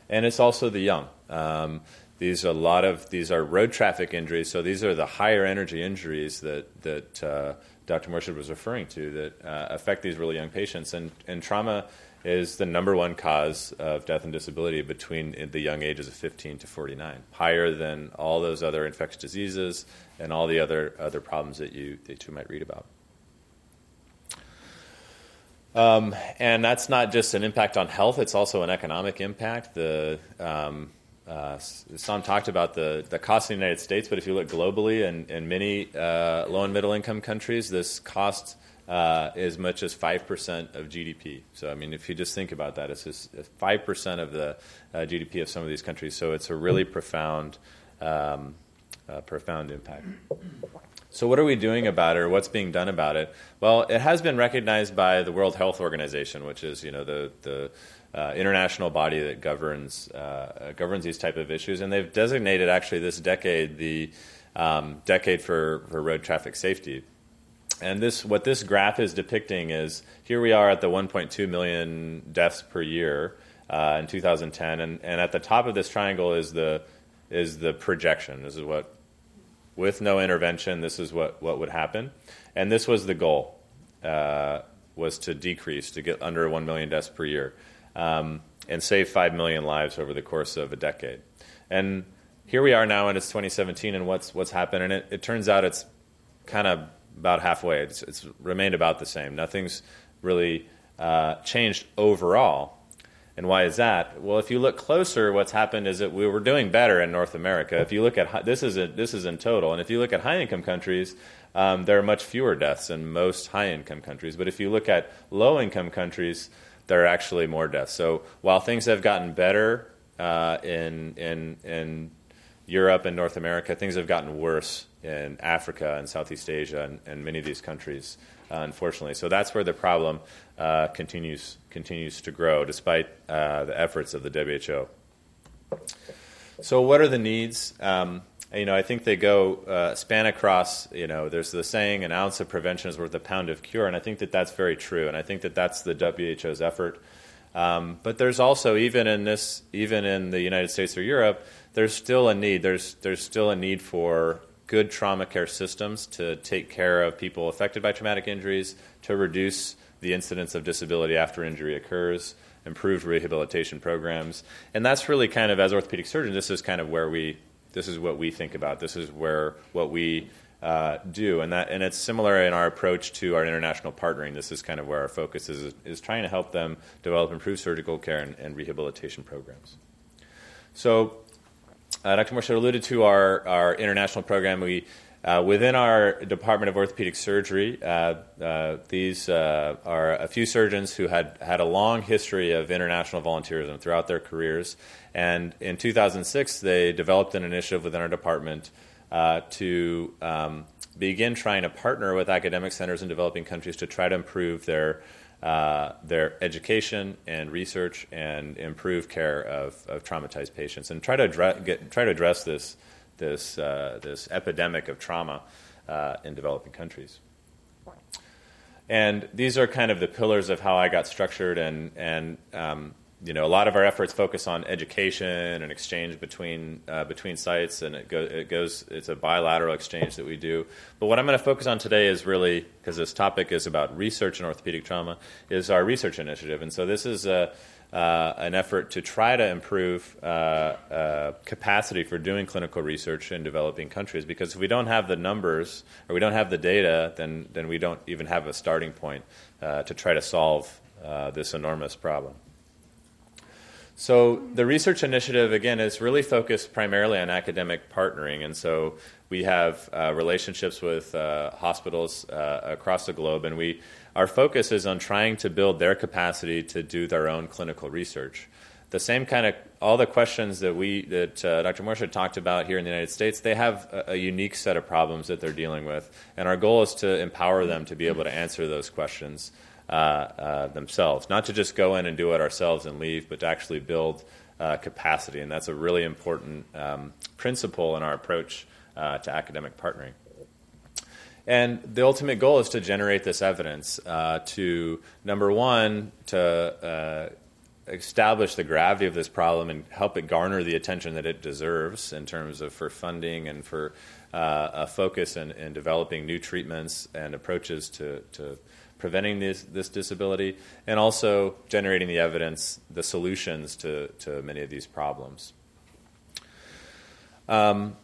[SPEAKER 4] And it's also the young. Um, these are a lot of these are road traffic injuries, so these are the higher energy injuries that that uh, Dr. Morshed was referring to that uh, affect these really young patients. And, and trauma is the number one cause of death and disability between the young ages of 15 to 49, higher than all those other infectious diseases and all the other, other problems that you, that you might read about. Um, and that's not just an impact on health, it's also an economic impact. The um, uh, Saam talked about the, the cost in the United States, but if you look globally in, in many uh, low and middle income countries, this cost uh, as much as 5% of GDP. So, I mean, if you just think about that, it's just 5% of the uh, GDP of some of these countries. So, it's a really profound, um, uh, profound impact. So, what are we doing about it, or what's being done about it? Well, it has been recognized by the World Health Organization, which is, you know, the, the uh, international body that governs uh, governs these type of issues, and they've designated actually this decade the um, decade for, for road traffic safety. And this, what this graph is depicting is here we are at the 1.2 million deaths per year uh, in 2010, and, and at the top of this triangle is the is the projection. This is what, with no intervention, this is what, what would happen, and this was the goal, uh, was to decrease to get under 1 million deaths per year um, and save 5 million lives over the course of a decade. And here we are now, and it's 2017, and what's, what's happened? And it, it turns out it's kind of about halfway. It's, it's, remained about the same. Nothing's really uh, changed overall. And why is that? Well, if you look closer, what's happened is that we were doing better in North America. If you look at this is a, this is in total, and if you look at high income countries, um, there are much fewer deaths in most high income countries. But if you look at low income countries, there are actually more deaths. So while things have gotten better uh, in, in, in Europe and North America, things have gotten worse in Africa and Southeast Asia and, and many of these countries, uh, unfortunately. So that's where the problem uh, continues, continues to grow despite uh, the efforts of the WHO. So, what are the needs? Um, you know, I think they go uh, span across. You know, there's the saying, "An ounce of prevention is worth a pound of cure," and I think that that's very true. And I think that that's the WHO's effort. Um, but there's also even in this, even in the United States or Europe, there's still a need. There's there's still a need for good trauma care systems to take care of people affected by traumatic injuries, to reduce the incidence of disability after injury occurs, improved rehabilitation programs, and that's really kind of as orthopedic surgeons, this is kind of where we this is what we think about. This is where what we uh, do, and that and it's similar in our approach to our international partnering. This is kind of where our focus is is trying to help them develop improved surgical care and, and rehabilitation programs. So, uh, Dr. Morshed alluded to our our international program. We Uh, within our Department of Orthopedic Surgery, uh, uh, these uh, are a few surgeons who had had a long history of international volunteerism throughout their careers. And in 2006, they developed an initiative within our department uh, to um, begin trying to partner with academic centers in developing countries to try to improve their uh, their education and research and improve care of, of traumatized patients and try to address, get, try to address this this, uh, this epidemic of trauma uh, in developing countries. And these are kind of the pillars of how I got structured, and, and um, you know, a lot of our efforts focus on education and exchange between uh, between sites, and it, go, it goes. It's a bilateral exchange that we do. But what I'm going to focus on today is really because this topic is about research in orthopedic trauma, is our research initiative, and so this is a uh, an effort to try to improve uh, uh, capacity for doing clinical research in developing countries. Because if we don't have the numbers or we don't have the data, then, then we don't even have a starting point uh, to try to solve uh, this enormous problem. So the research initiative again is really focused primarily on academic partnering, and so we have uh, relationships with uh, hospitals uh, across the globe, and we our focus is on trying to build their capacity to do their own clinical research. The same kind of all the questions that we that uh, Dr. Morshed talked about here in the United States, they have a, a, unique set of problems that they're dealing with, and our goal is to empower them to be able to answer those questions uh, uh, themselves, not to just go in and do it ourselves and leave, but to actually build uh, capacity, and that's a really important um, principle in our approach uh, to academic partnering. And the ultimate goal is to generate this evidence to, number one, to establish the gravity of this problem and help it garner the attention that it deserves in terms of for funding and for uh, a focus in, in, developing new treatments and approaches to, to preventing this, this, disability, and also generating the evidence, the solutions to, to many of these problems. Um,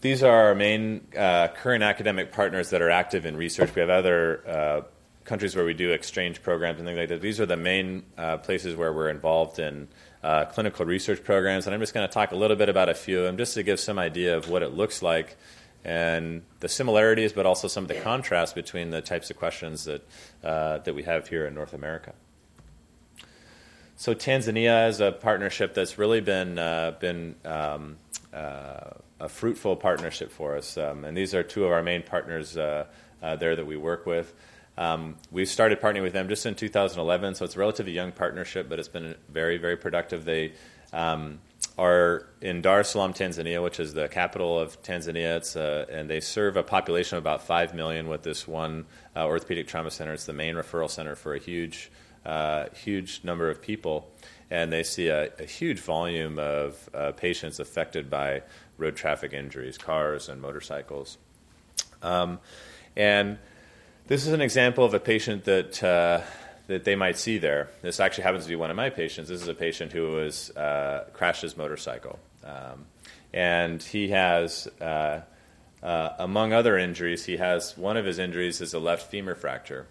[SPEAKER 4] these are our main uh, current academic partners that are active in research. We have other uh, countries where we do exchange programs and things like that. These are the main uh, places where we're involved in uh, clinical research programs. And I'm just going to talk a little bit about a few of them just to give some idea of what it looks like and the similarities, but also some of the contrasts between the types of questions that, uh, that we have here in North America. So Tanzania is a partnership that's really been, uh, been um, a fruitful partnership for us. Um, and these are two of our main partners uh, uh, there that we work with. Um, we started partnering with them just in 2011, so it's a relatively young partnership, but it's been very, very productive. They um, are in Dar es Salaam, Tanzania, which is the capital of Tanzania, uh, and they serve a population of about 5 million with this one uh, orthopedic trauma center. It's the main referral center for a huge, uh, huge number of people, and they see a, a huge volume of uh, patients affected by road traffic injuries, cars and motorcycles. Um, and this is an example of a patient that uh, that they might see there. This actually happens to be one of my patients. This is a patient who was uh, crashed his motorcycle, um, and he has. Uh, uh, among other injuries, he has one of his injuries is a left femur fracture.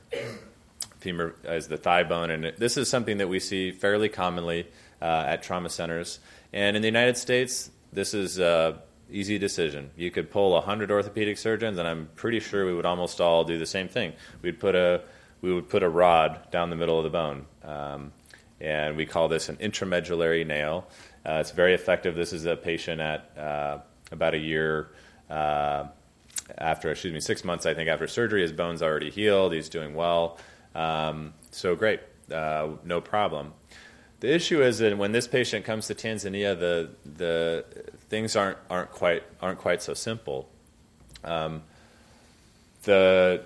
[SPEAKER 4] femur is the thigh bone, and this is something that we see fairly commonly uh, at trauma centers. And in the United States, this is an easy decision. You could poll 100 orthopedic surgeons, and I'm pretty sure we would almost all do the same thing. We'd put a, we would put a rod down the middle of the bone. Um, and we call this an intramedullary nail. Uh, it's very effective. This is a patient at uh, about a year uh, after, excuse me, six months, I think, after surgery. His bone's already healed. He's doing well. Um, so great, uh, no problem. The issue is that when this patient comes to Tanzania, the the things aren't aren't quite aren't quite so simple. Um, the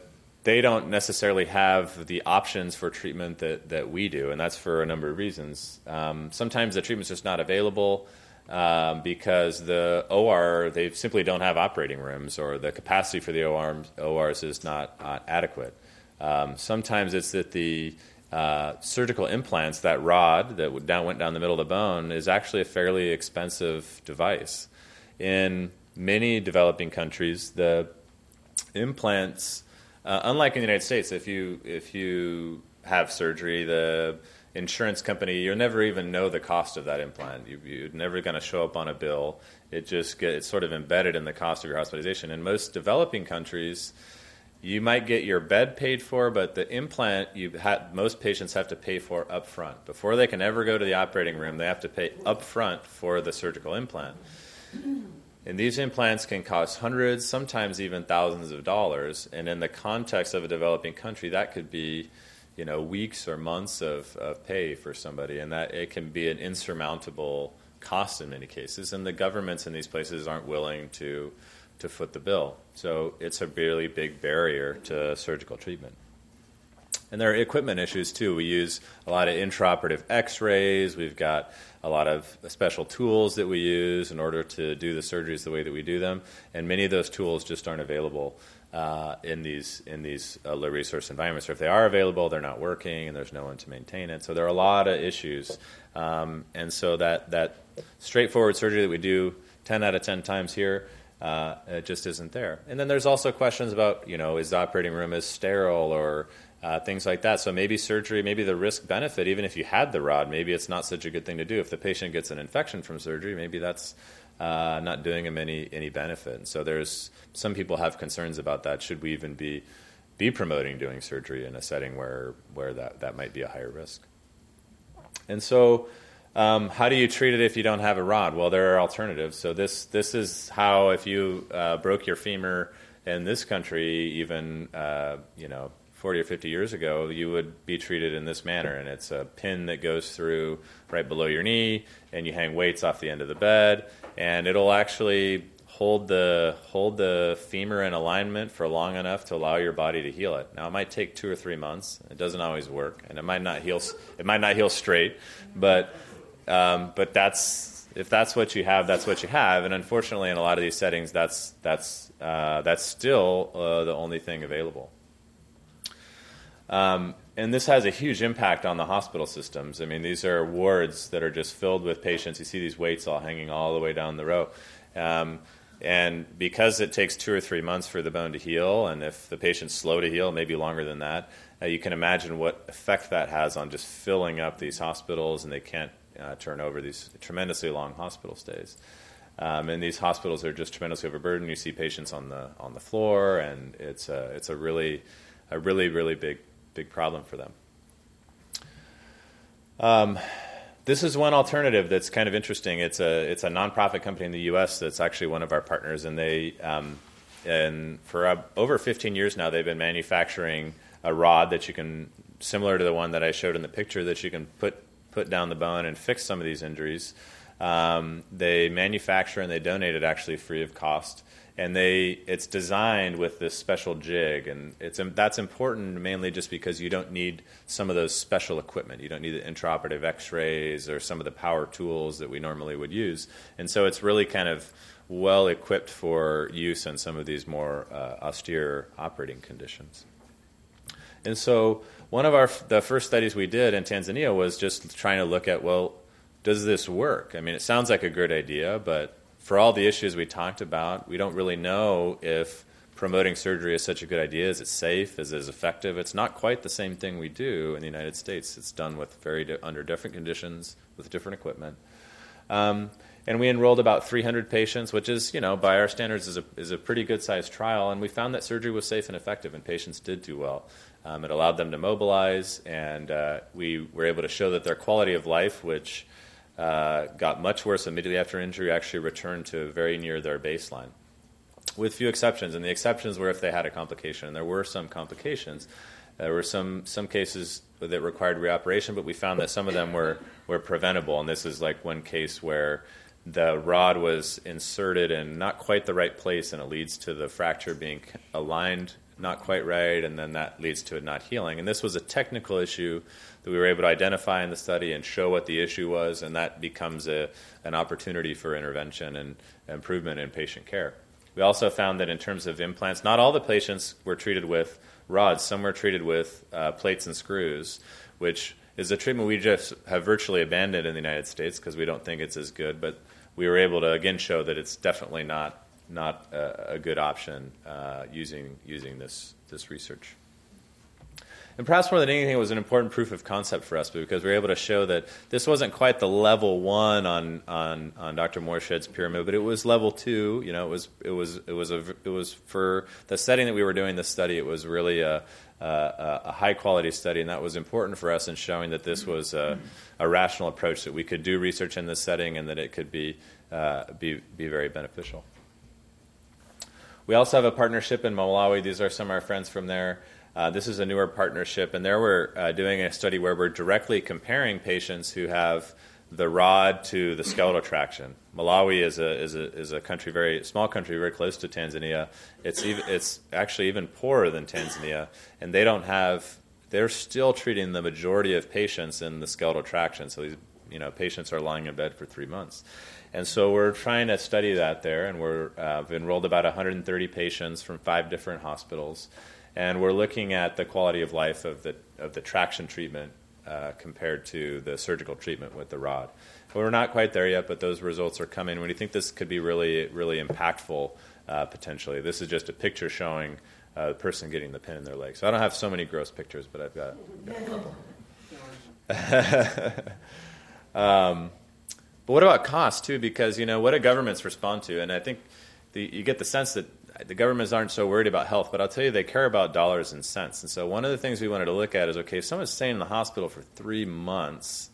[SPEAKER 4] they don't necessarily have the options for treatment that, that we do, and that's for a number of reasons. Um, sometimes the treatment's just not available um, because the OR they simply don't have operating rooms, or the capacity for the OR, ORs is not uh, adequate. Um, sometimes it's that the uh, surgical implants, that rod that down, went down the middle of the bone, is actually a fairly expensive device. In many developing countries, the implants, uh, unlike in the United States, if you if you have surgery, the insurance company, you'll never even know the cost of that implant. You, you're never going to show up on a bill. It just get, it's sort of embedded in the cost of your hospitalization. In most developing countries, you might get your bed paid for, but the implant you ha- most patients have to pay for up front. Before they can ever go to the operating room, they have to pay up front for the surgical implant. And these implants can cost hundreds, sometimes even thousands of dollars. And in the context of a developing country, that could be, you know, weeks or months of, of pay for somebody, and that it can be an insurmountable cost in many cases. And the governments in these places aren't willing to to foot the bill. So it's a really big barrier to surgical treatment. And there are equipment issues too. We use a lot of intraoperative x rays. We've got a lot of special tools that we use in order to do the surgeries the way that we do them. And many of those tools just aren't available uh, in these, in these uh, low resource environments. Or if they are available, they're not working and there's no one to maintain it. So there are a lot of issues. Um, and so that, that straightforward surgery that we do 10 out of 10 times here uh, it just isn't there. And then there's also questions about, you know, is the operating room is sterile or uh, things like that. So maybe surgery, maybe the risk benefit, even if you had the rod, maybe it's not such a good thing to do. If the patient gets an infection from surgery, maybe that's uh, not doing them any any benefit. And so there's some people have concerns about that. Should we even be be promoting doing surgery in a setting where where that that might be a higher risk? And so um, how do you treat it if you don't have a rod? Well, there are alternatives. So this this is how if you uh, broke your femur in this country, even uh, you know 40 or 50 years ago, you would be treated in this manner, and it's a pin that goes through right below your knee, and you hang weights off the end of the bed, and it'll actually hold the hold the femur in alignment for long enough to allow your body to heal it. Now it might take two or three months. It doesn't always work, and it might not heal. It might not heal straight, but um, but that's if that's what you have, that's what you have. And unfortunately, in a lot of these settings, that's that's uh, that's still uh, the only thing available. Um, and this has a huge impact on the hospital systems. I mean, these are wards that are just filled with patients. You see these weights all hanging all the way down the row. Um, and because it takes two or three months for the bone to heal, and if the patient's slow to heal, maybe longer than that, uh, you can imagine what effect that has on just filling up these hospitals, and they can't uh, turn over these tremendously long hospital stays. Um, and these hospitals are just tremendously overburdened. You see patients on the on the floor, and it's a it's a really a really really big big problem for them. Um, this is one alternative that's kind of interesting. It's a it's a nonprofit company in the U.S. that's actually one of our partners, and they um, and for uh, over 15 years now they've been manufacturing a rod that you can similar to the one that I showed in the picture that you can put put down the bone and fix some of these injuries. Um, they manufacture and they donate it actually free of cost. And they, it's designed with this special jig, and it's that's important mainly just because you don't need some of those special equipment. You don't need the intraoperative X-rays or some of the power tools that we normally would use. And so it's really kind of well equipped for use in some of these more uh, austere operating conditions. And so one of our the first studies we did in Tanzania was just trying to look at well, does this work? I mean, it sounds like a good idea, but for all the issues we talked about, we don't really know if promoting surgery is such a good idea. Is it safe? Is it effective? It's not quite the same thing we do in the United States. It's done with very di- under different conditions with different equipment. Um, and we enrolled about 300 patients, which is, you know, by our standards, is a, is a pretty good sized trial. And we found that surgery was safe and effective, and patients did do well. Um, it allowed them to mobilize, and uh, we were able to show that their quality of life, which uh, got much worse immediately after injury, actually returned to very near their baseline, with few exceptions. And the exceptions were if they had a complication, and there were some complications. There were some, some cases that required reoperation, but we found that some of them were, were preventable. And this is like one case where the rod was inserted in not quite the right place, and it leads to the fracture being aligned not quite right, and then that leads to it not healing. And this was a technical issue that we were able to identify in the study and show what the issue was, and that becomes a, an opportunity for intervention and improvement in patient care. We also found that in terms of implants, not all the patients were treated with rods. Some were treated with uh, plates and screws, which is a treatment we just have virtually abandoned in the United States because we don't think it's as good. But we were able to again show that it's definitely not not a, a good option uh, using using this this research. And perhaps more than anything, it was an important proof of concept for us because we were able to show that this wasn't quite the level one on on, on Dr. Morshed's pyramid, but it was level two. You know, it was it was it was a it was for the setting that we were doing this study. It was really a a high quality study, and that was important for us in showing that this was a, a, rational approach that we could do research in this setting and that it could be uh, be be very beneficial. We also have a partnership in Malawi. These are some of our friends from there. Uh, this is a newer partnership, and there we're uh, doing a study where we're directly comparing patients who have the rod to the skeletal traction. Malawi is a, is a, is a country, very small country, very close to Tanzania. It's, it's actually even poorer than Tanzania, and they don't have, they're still treating the majority of patients in the skeletal traction. So these you know, patients are lying in bed for three months. And so we're trying to study that there, and uh, we've enrolled about 130 patients from five different hospitals. And we're looking at the quality of life of the, of the traction treatment uh, compared to the surgical treatment with the rod. We're not quite there yet, but those results are coming. We think this could be really, really impactful uh, potentially. This is just a picture showing uh, the person getting the pin in their leg. So I don't have so many gross pictures, but I've got, got a couple. um, but what about cost too? Because you know what do governments respond to? And I think the, you get the sense that the governments aren't so worried about health, but I'll tell you, they care about dollars and cents. And so one of the things we wanted to look at is okay, if someone's staying in the hospital for three months,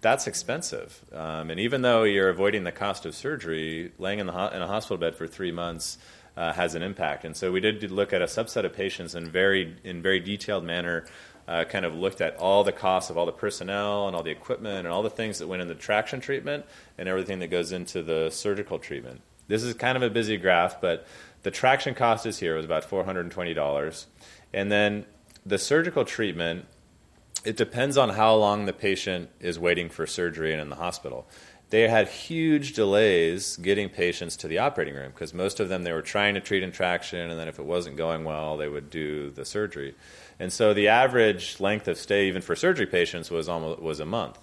[SPEAKER 4] that's expensive. Um, and even though you're avoiding the cost of surgery, laying in, the ho- in a hospital bed for three months uh, has an impact. And so we did look at a subset of patients in very, in very detailed manner. Uh, kind of looked at all the costs of all the personnel and all the equipment and all the things that went into the traction treatment and everything that goes into the surgical treatment. This is kind of a busy graph, but the traction cost is here. It was about $420. And then the surgical treatment, it depends on how long the patient is waiting for surgery and in the hospital. They had huge delays getting patients to the operating room because most of them they were trying to treat in traction, and then if it wasn't going well, they would do the surgery. And so the average length of stay, even for surgery patients, was almost was a month.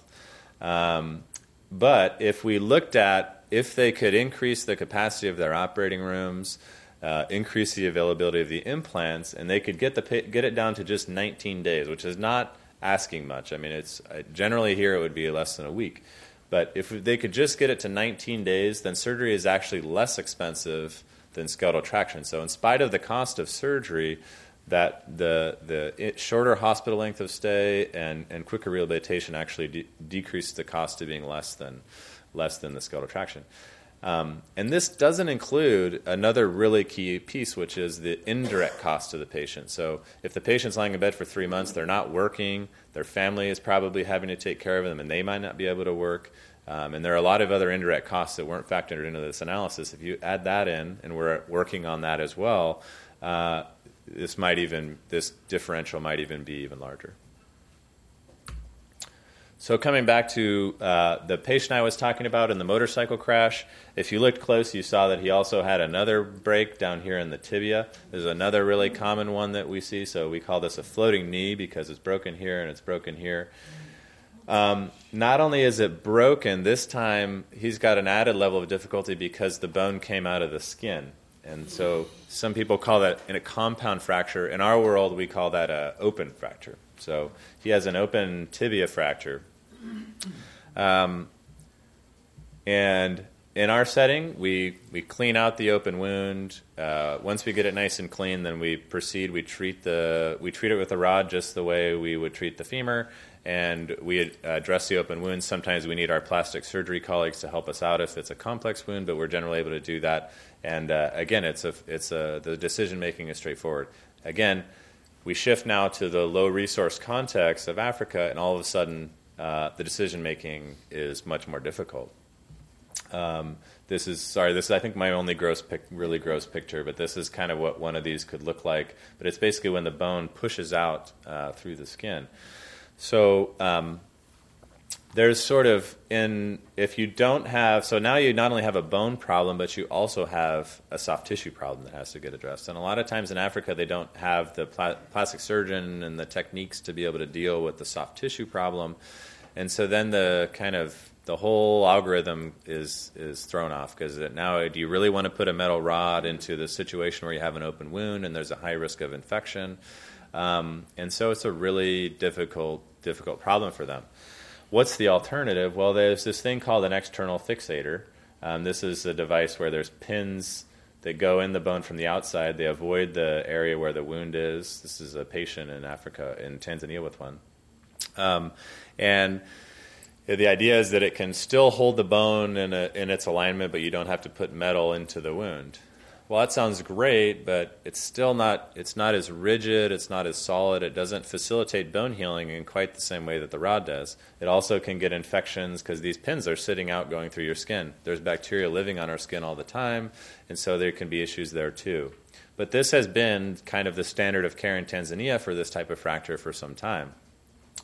[SPEAKER 4] Um, but if we looked at if they could increase the capacity of their operating rooms, uh, increase the availability of the implants, and they could get the get it down to just 19 days, which is not asking much. I mean, it's uh, generally here it would be less than a week, but if they could just get it to 19 days, then surgery is actually less expensive than skeletal traction. So, in spite of the cost of surgery, that the the shorter hospital length of stay and, and quicker rehabilitation actually de- decreased the cost to being less than less than the skeletal traction. Um, and this doesn't include another really key piece, which is the indirect cost to the patient. So, if the patient's lying in bed for three months, they're not working, their family is probably having to take care of them, and they might not be able to work. Um, and there are a lot of other indirect costs that weren't factored into this analysis. If you add that in, and we're working on that as well, uh, this might even this differential might even be even larger. So coming back to uh, the patient I was talking about in the motorcycle crash, if you looked close, you saw that he also had another break down here in the tibia. There's another really common one that we see. So we call this a floating knee because it's broken here and it's broken here. Um, not only is it broken, this time he's got an added level of difficulty because the bone came out of the skin. And so some people call that in a compound fracture. In our world, we call that an open fracture. So he has an open tibia fracture. Um, and in our setting, we, we clean out the open wound. Uh, once we get it nice and clean, then we proceed. We treat the we treat it with a rod just the way we would treat the femur, and we address the open wound. Sometimes we need our plastic surgery colleagues to help us out if it's a complex wound, but we're generally able to do that. And uh, again, it's a it's a the decision making is straightforward. Again, we shift now to the low resource context of Africa, and all of a sudden uh, the decision making is much more difficult. Um, this is sorry. This is I think my only gross, pic, really gross picture, but this is kind of what one of these could look like. But it's basically when the bone pushes out uh, through the skin. So um, there's sort of in if you don't have so now you not only have a bone problem, but you also have a soft tissue problem that has to get addressed. And a lot of times in Africa, they don't have the pla- plastic surgeon and the techniques to be able to deal with the soft tissue problem and so then the kind of the whole algorithm is is thrown off because now do you really want to put a metal rod into the situation where you have an open wound and there's a high risk of infection? Um, and so it's a really difficult, difficult problem for them. What's the alternative? Well, there's this thing called an external fixator. Um, this is a device where there's pins that go in the bone from the outside. They avoid the area where the wound is. This is a patient in Africa, in Tanzania, with one. Um, and the idea is that it can still hold the bone in, a, in its alignment, but you don't have to put metal into the wound well, that sounds great, but it's still not, it's not as rigid, it's not as solid, it doesn't facilitate bone healing in quite the same way that the rod does. It also can get infections because these pins are sitting out going through your skin. There's bacteria living on our skin all the time, and so there can be issues there too. But this has been kind of the standard of care in Tanzania for this type of fracture for some time.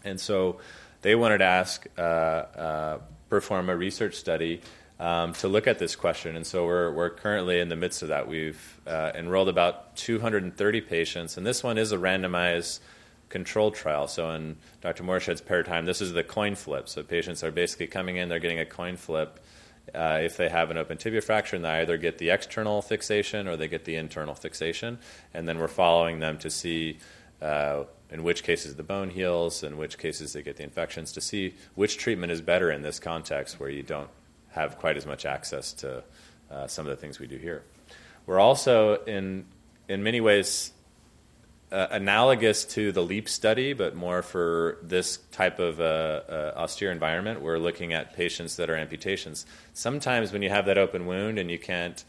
[SPEAKER 4] And so they wanted to ask, uh, uh, perform a research study um, to look at this question. And so we're, we're currently in the midst of that. We've uh, enrolled about 230 patients, and this one is a randomized controlled trial. So in Dr. Morshed's paradigm, this is the coin flip. So patients are basically coming in, they're getting a coin flip. Uh, if they have an open tibia fracture, and they either get the external fixation or they get the internal fixation, and then we're following them to see uh, in which cases the bone heals, in which cases they get the infections, to see which treatment is better in this context where you don't have quite as much access to uh, some of the things we do here. We're also, in, in many ways, uh, analogous to the LEAP study, but more for this type of uh, uh, austere environment. We're looking at patients that are amputations. Sometimes, when you have that open wound and you can't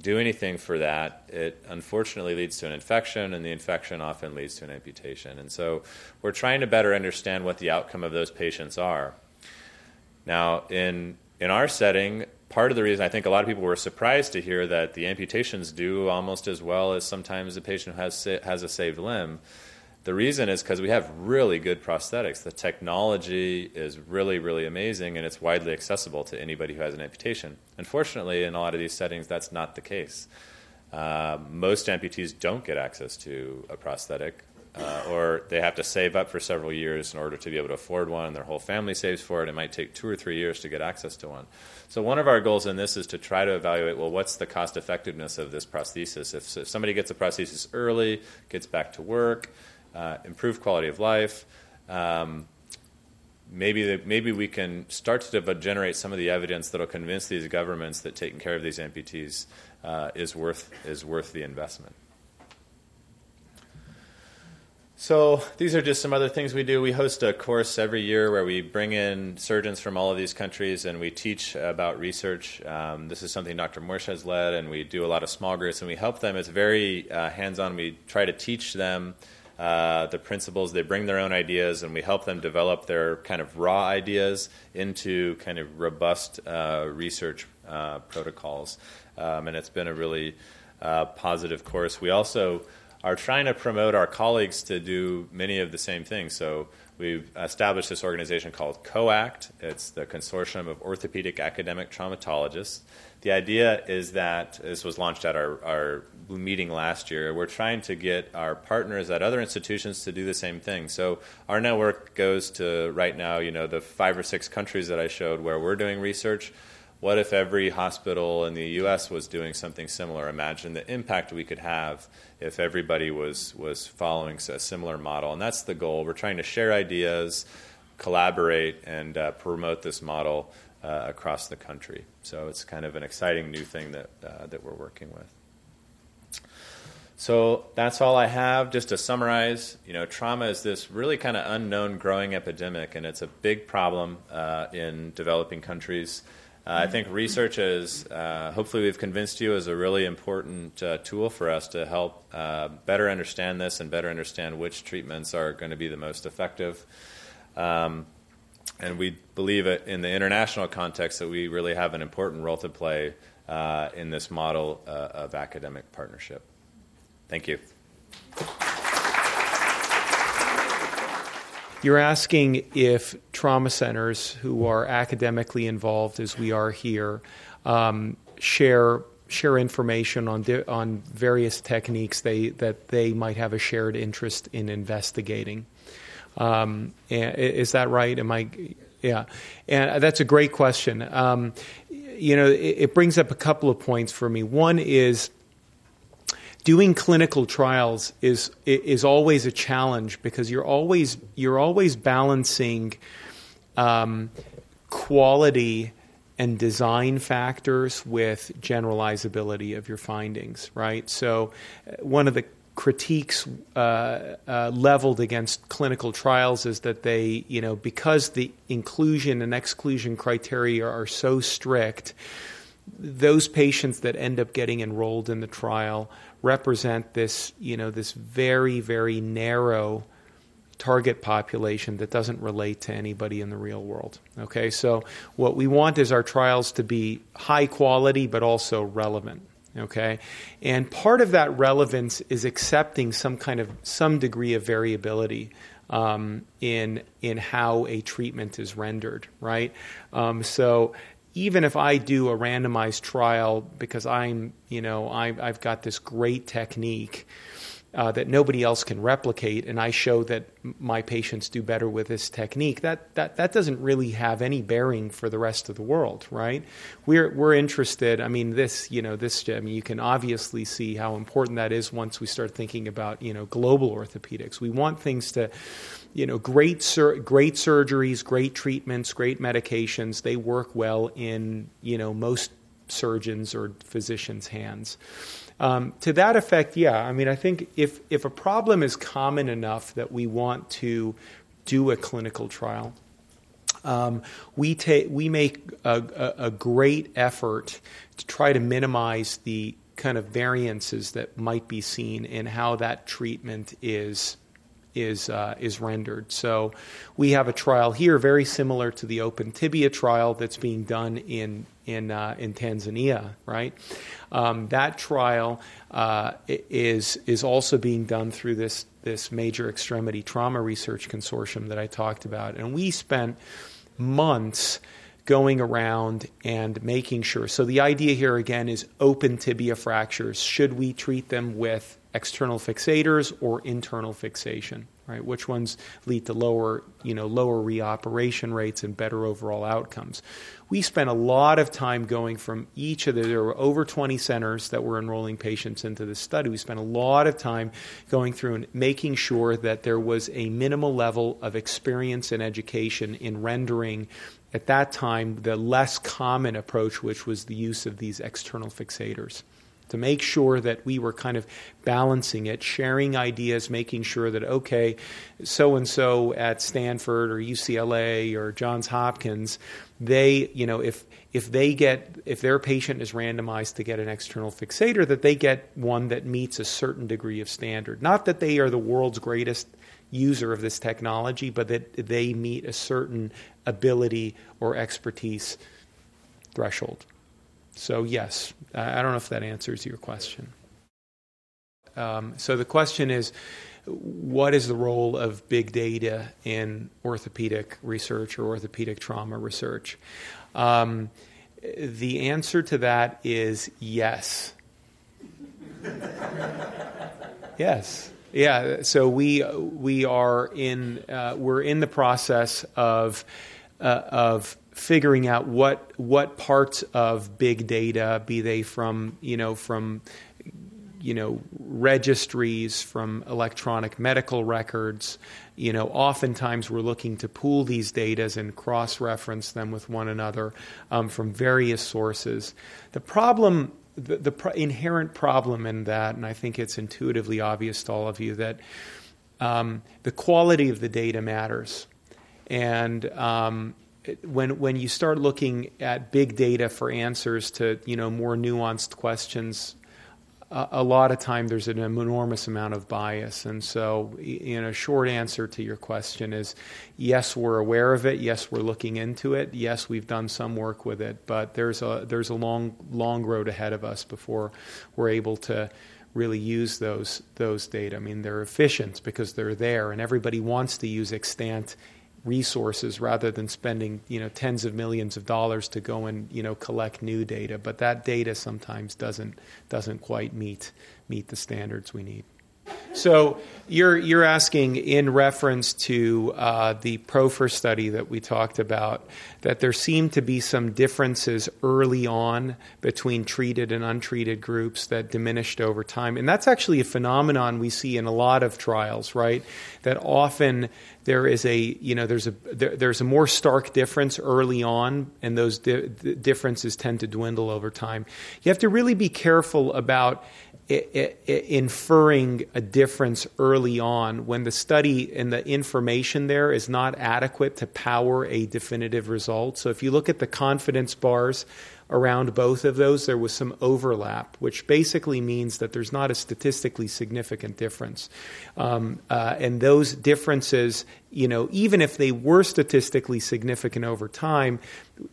[SPEAKER 4] do anything for that, it unfortunately leads to an infection, and the infection often leads to an amputation. And so, we're trying to better understand what the outcome of those patients are. Now, in in our setting, part of the reason I think a lot of people were surprised to hear that the amputations do almost as well as sometimes a patient who has, has a saved limb. The reason is because we have really good prosthetics. The technology is really, really amazing, and it's widely accessible to anybody who has an amputation. Unfortunately, in a lot of these settings, that's not the case. Uh, most amputees don't get access to a prosthetic uh, or they have to save up for several years in order to be able to afford one, their whole family saves for it. It might take two or three years to get access to one. So, one of our goals in this is to try to evaluate well, what's the cost effectiveness of this prosthesis? If, if, somebody gets a prosthesis early, gets back to work, uh, improved quality of life, um, maybe, the, maybe we can start to generate some of the evidence that will convince these governments that taking care of these amputees uh, is, worth, is worth the investment. So these are just some other things we do. We host a course every year where we bring in surgeons from all of these countries and we teach about research. Um, this is something Dr. Morshed has led, and we do a lot of small groups and we help them. It's very uh, hands-on. We try to teach them uh, the principles. They bring their own ideas, and we help them develop their kind of raw ideas into kind of robust uh, research uh, protocols. Um, and it's been a really uh, positive course. We also are trying to promote our colleagues to do many of the same things. So we've established this organization called COACT. It's the Consortium of Orthopedic Academic Traumatologists. The idea is that this was launched at our, our meeting last year. We're trying to get our partners at other institutions to do the same thing. So our network goes to right now, you know, the five or six countries that I showed where we're doing research what if every hospital in the U.S. was doing something similar? Imagine the impact we could have if everybody was was following a similar model, and that's the goal. We're trying to share ideas, collaborate, and uh, promote this model uh, across the country. So it's kind of an exciting new thing that uh, that we're working with. So that's all I have. Just to summarize, you know, trauma is this really kind of unknown growing epidemic, and it's a big problem uh, in developing countries. Uh, I think research is, uh, hopefully, we've convinced you, is a really important uh, tool for us to help better understand this and better understand which treatments are going to be the most effective. Um, and we believe in the international context that we really have an important role to play uh, in this model uh, of academic partnership. Thank you.
[SPEAKER 2] You're asking if trauma centers who are academically involved, as we are here, um, share share information on di- on various techniques they that they might have a shared interest in investigating. Um, is that right? Am I? Yeah, and that's a great question. Um, you know, it, it brings up a couple of points for me. One is doing clinical trials is is always a challenge because you're always you're always balancing um, quality and design factors with generalizability of your findings, right? So, uh, one of the critiques uh, uh, leveled against clinical trials is that they, you know, because the inclusion and exclusion criteria are so strict, those patients that end up getting enrolled in the trial represent this, you know, this very, very narrow target population that doesn't relate to anybody in the real world. Okay, so what we want is our trials to be high quality but also relevant. Okay, and part of that relevance is accepting some kind of some degree of variability um, in in how a treatment is rendered. Right, um, so even if I do a randomized trial because I'm, you know, I, I've got this great technique, uh, that nobody else can replicate, and I show that my patients do better with this technique, that, that, that doesn't really have any bearing for the rest of the world, right? We're, we're interested, I mean, this, you know, this, I mean, you can obviously see how important that is once we start thinking about, you know, global orthopedics. We want things to, you know, great, sur- great surgeries, great treatments, great medications, they work well in, you know, most surgeons or physicians' hands. Um, to that effect, yeah. I mean, I think if if a problem is common enough that we want to do a clinical trial, um, we take we make a, a, a great effort to try to minimize the kind of variances that might be seen in how that treatment is is uh, is rendered. So we have a trial here very similar to the open tibia trial that's being done in in uh, in Tanzania, right? Um, that trial uh, is is also being done through this this major extremity trauma research consortium that I talked about, and we spent months going around and making sure. So the idea here again is open tibia fractures. Should we treat them with external fixators or internal fixation? right? Which ones lead to lower, you know, lower reoperation rates and better overall outcomes? We spent a lot of time going from each of the, there were over 20 centers that were enrolling patients into the study. We spent a lot of time going through and making sure that there was a minimal level of experience and education in rendering at that time the less common approach, which was the use of these external fixators to make sure that we were kind of balancing it, sharing ideas, making sure that, okay, so and so at Stanford or UCLA or Johns Hopkins, they, you know, if if they get if their patient is randomized to get an external fixator, that they get one that meets a certain degree of standard. Not that they are the world's greatest user of this technology, but that they meet a certain ability or expertise threshold. So, yes, I don't know if that answers your question. Um, so, the question is what is the role of big data in orthopedic research or orthopedic trauma research? Um, the answer to that is yes. yes. Yeah. So we we are in uh, we're in the process of uh, of figuring out what what parts of big data, be they from you know from you know registries, from electronic medical records, you know oftentimes we're looking to pool these data and cross-reference them with one another um, from various sources. The problem. The, the inherent problem in that, and I think it's intuitively obvious to all of you, that um, the quality of the data matters. And um, when when you start looking at big data for answers to you know more nuanced questions, a, a lot of time there's an enormous amount of bias, and so you know, short answer to your question is yes, we're aware of it. Yes, we're looking into it. Yes, we've done some work with it, but there's a there's a long long road ahead of us before we're able to really use those those data. I mean, they're efficient because they're there, and everybody wants to use extant resources rather than spending you know tens of millions of dollars to go and you know collect new data. But that data sometimes doesn't doesn't quite meet meet the standards we need So you're you're asking in reference to uh, the PROFHER study that we talked about that there seem to be some differences early on between treated and untreated groups that diminished over time, and that's actually a phenomenon we see in a lot of trials, right? That often there is a you know there's a there, there's a more stark difference early on, and those di- differences tend to dwindle over time. You have to really be careful about inferring a difference early on when the study and the information there is not adequate to power a definitive result. So if you look at the confidence bars around both of those, there was some overlap, which basically means that there's not a statistically significant difference. Um, uh, and those differences, you know, even if they were statistically significant over time,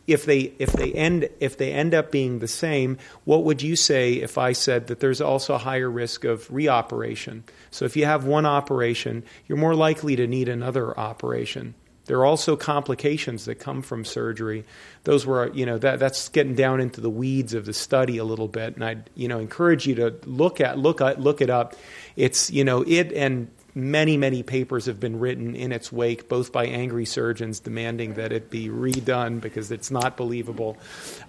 [SPEAKER 2] if they if they end if they end up being the same, what would you say if I said that there's also a higher risk of reoperation? So if you have one operation, you're more likely to need another operation. There are also complications that come from surgery. Those were, you know, that, that's getting down into the weeds of the study a little bit, and I'd, you know, encourage you to look at look at look it up. It's, you know, it and many many papers have been written in its wake, both by angry surgeons demanding that it be redone because it's not believable.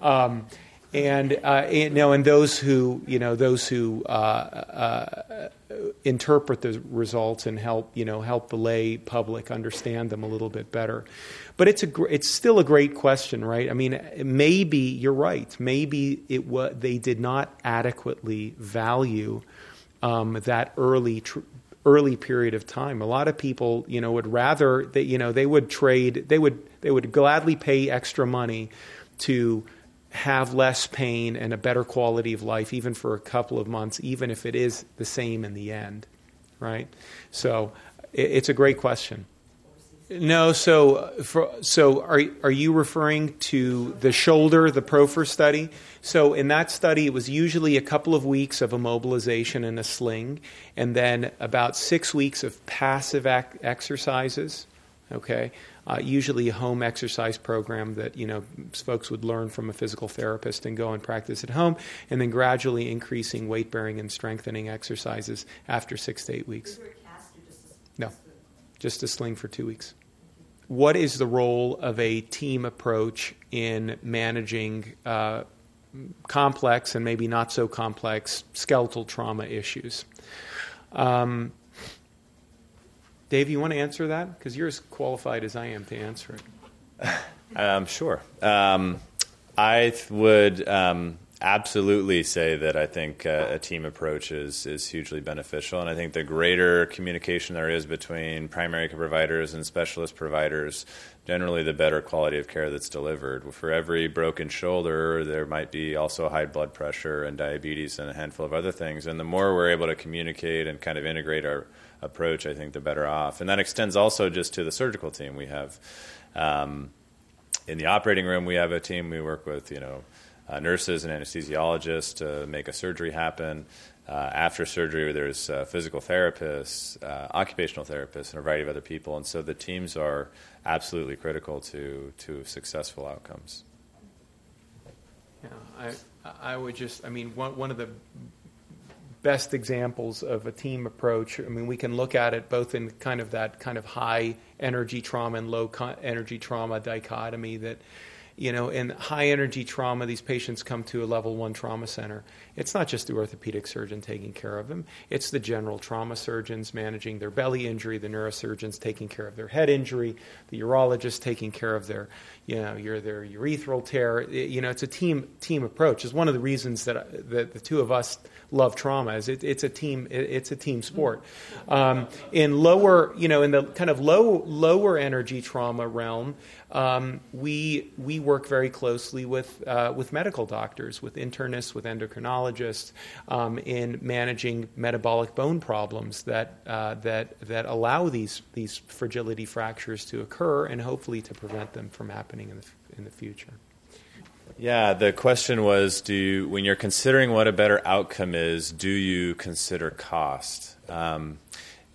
[SPEAKER 2] Um, and uh, you know, and those who you know, those who uh, uh, interpret the results and help you know help the lay public understand them a little bit better. But it's a it's still a great question, right? I mean, maybe you're right. Maybe it was they did not adequately value um, that early. Tr- early period of time a lot of people you know would rather that you know they would trade they would they would gladly pay extra money to have less pain and a better quality of life, even for a couple of months, even if it is the same in the end, right? So it's a great question. No, so for, so are are you referring to the shoulder, the PROFHER study? So in that study, it was usually a couple of weeks of immobilization in a sling, and then about six weeks of passive ac- exercises. Okay, uh, usually a home exercise program that you know folks would learn from a physical therapist and go and practice at home, and then gradually increasing weight bearing and strengthening exercises after six to eight weeks. No, just a sling for two weeks. What is the role of a team approach in managing uh, complex and maybe not so complex skeletal trauma issues? Um, Dave, you want to answer that? Because you're as qualified as I am to answer it.
[SPEAKER 4] Um, sure. Um, I would um, absolutely say that I think uh, a team approach is, is hugely beneficial. And I think the greater communication there is between primary care providers and specialist providers, generally the better quality of care that's delivered. For every broken shoulder, there might be also high blood pressure and diabetes and a handful of other things. And the more we're able to communicate and kind of integrate our approach, I think the better off. And that extends also just to the surgical team. We have um, in the operating room, we have a team. We work with you know uh, nurses and anesthesiologists to make a surgery happen. Uh, after surgery, there's uh, physical therapists, uh, occupational therapists, and a variety of other people. And so the teams are absolutely critical to to successful outcomes.
[SPEAKER 2] Yeah, I I would just I mean one one of the best examples of a team approach. I mean, we can look at it both in kind of that kind of high energy trauma and low energy trauma dichotomy that you know, in high energy trauma, these patients come to a level one trauma center. It's not just the orthopedic surgeon taking care of them, it's the general trauma surgeons managing their belly injury, the neurosurgeons taking care of their head injury, the urologist taking care of their, you know, your, their urethral tear. It, you know, it's a team, team approach. It's one of the reasons that, that the two of us love trauma is it, it's a team it, it's a team sport um, in lower you know in the kind of low lower energy trauma realm um, we we work very closely with uh, with medical doctors, with internists, with endocrinologists, um, in managing metabolic bone problems that uh, that that allow these these fragility fractures to occur, and hopefully to prevent them from happening in the in the future.
[SPEAKER 4] Yeah, the question was: Do you, when you're considering what a better outcome is, do you consider cost? Um,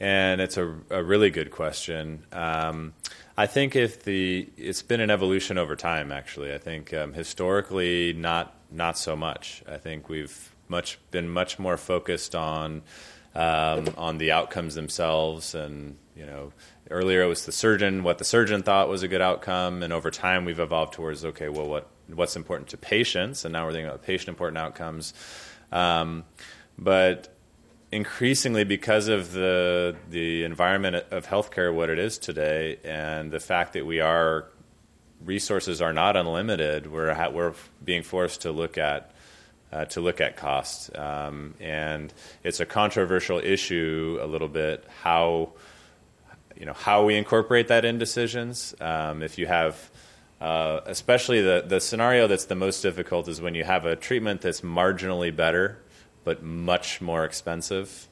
[SPEAKER 4] and it's a, a, really good question. Um, I think if the it's been an evolution over time. Actually, I think um, historically not not so much. I think we've much been much more focused on um, on the outcomes themselves. And you know, earlier it was the surgeon, what the surgeon thought was a good outcome, and over time we've evolved towards okay, well, what what's important to patients, and now we're thinking about patient important outcomes. Um, but increasingly, because of the the environment of healthcare, what it is today, and the fact that we are resources are not unlimited, we're ha- we're being forced to look at uh, to look at cost, um, and it's a controversial issue a little bit how you know how we incorporate that in decisions. Um, if you have uh, especially the, the scenario that's the most difficult is when you have a treatment that's marginally better but much more expensive.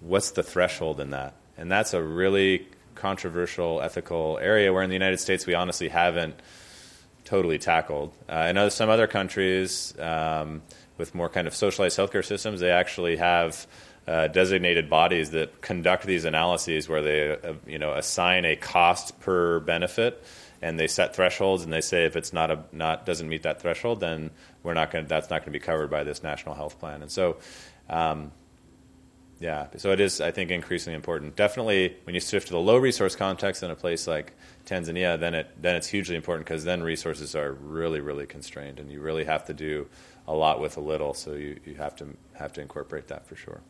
[SPEAKER 4] What's the threshold in that? And that's a really controversial ethical area where in the United States we honestly haven't totally tackled. Uh, in other, some other countries um, with more kind of socialized healthcare systems, they actually have uh, designated bodies that conduct these analyses where they uh, you know assign a cost per benefit and they set thresholds and they say if it's not a not doesn't meet that threshold then we're not going that's not going to be covered by this national health plan. And so um, yeah so it is I think increasingly important. Definitely when you shift to the low resource context in a place like Tanzania then it then it's hugely important because then resources are really really constrained and you really have to do a lot with a little. So you, you have to have to incorporate that for sure.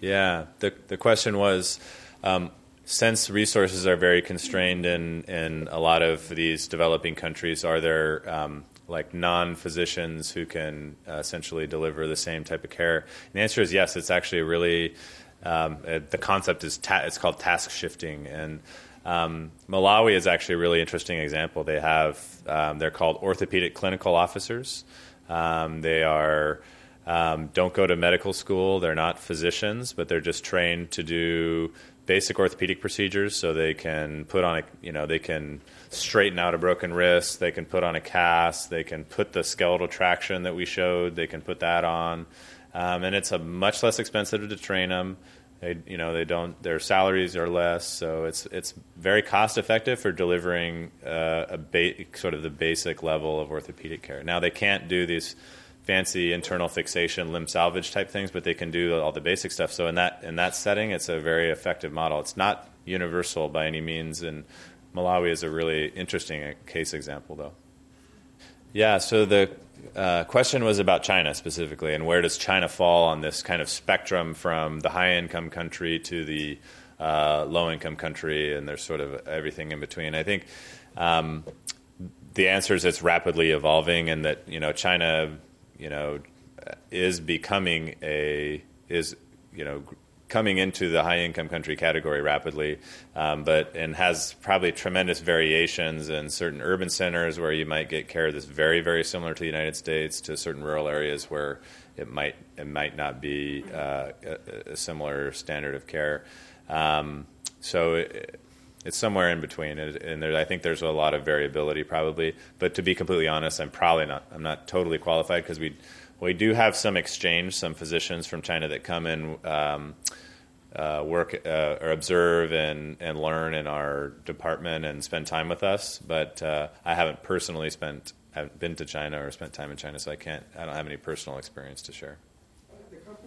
[SPEAKER 4] Yeah, the the question was, um, since resources are very constrained in in a lot of these developing countries, are there um, like non-physicians who can uh, essentially deliver the same type of care? And the answer is yes. It's actually really um, it, the concept is ta- it's called task shifting and. Um, Malawi is actually a really interesting example. They have um, they're called orthopedic clinical officers. Um, they are um, don't go to medical school. They're not physicians, but they're just trained to do basic orthopedic procedures. So they can put on a, you know, they can straighten out a broken wrist. They can put on a cast. They can put the skeletal traction that we showed. They can put that on, um, and it's a much less expensive to train them. They, you know, they don't. Their salaries are less, so it's it's very cost effective for delivering uh, a ba- sort of the basic level of orthopedic care. Now they can't do these fancy internal fixation, limb salvage type things, but they can do all the basic stuff. So in that in that setting, it's a very effective model. It's not universal by any means, and Malawi is a really interesting case example, though. Yeah. So the uh, question was about China specifically, and where does China fall on this kind of spectrum from the high income country to the uh, low income country, and there's sort of everything in between. I think. Um, the answer is it's rapidly evolving, and that you know China you know, is becoming a is you know coming into the high income country category rapidly, um, but and has probably tremendous variations in certain urban centers where you might get care that's very very similar to the United States to certain rural areas where it might it might not be uh, a, a, similar standard of care. Um, so. It, it's somewhere in between, and there, I think there's a lot of variability probably. But to be completely honest, I'm probably not. I'm not totally qualified because we we do have some exchange, some physicians from China that come in. Um, uh, work uh, or observe and, and learn in our department and spend time with us. But uh, I haven't personally spent haven't been to China or spent time in China, so I can't. I don't have any personal experience to share.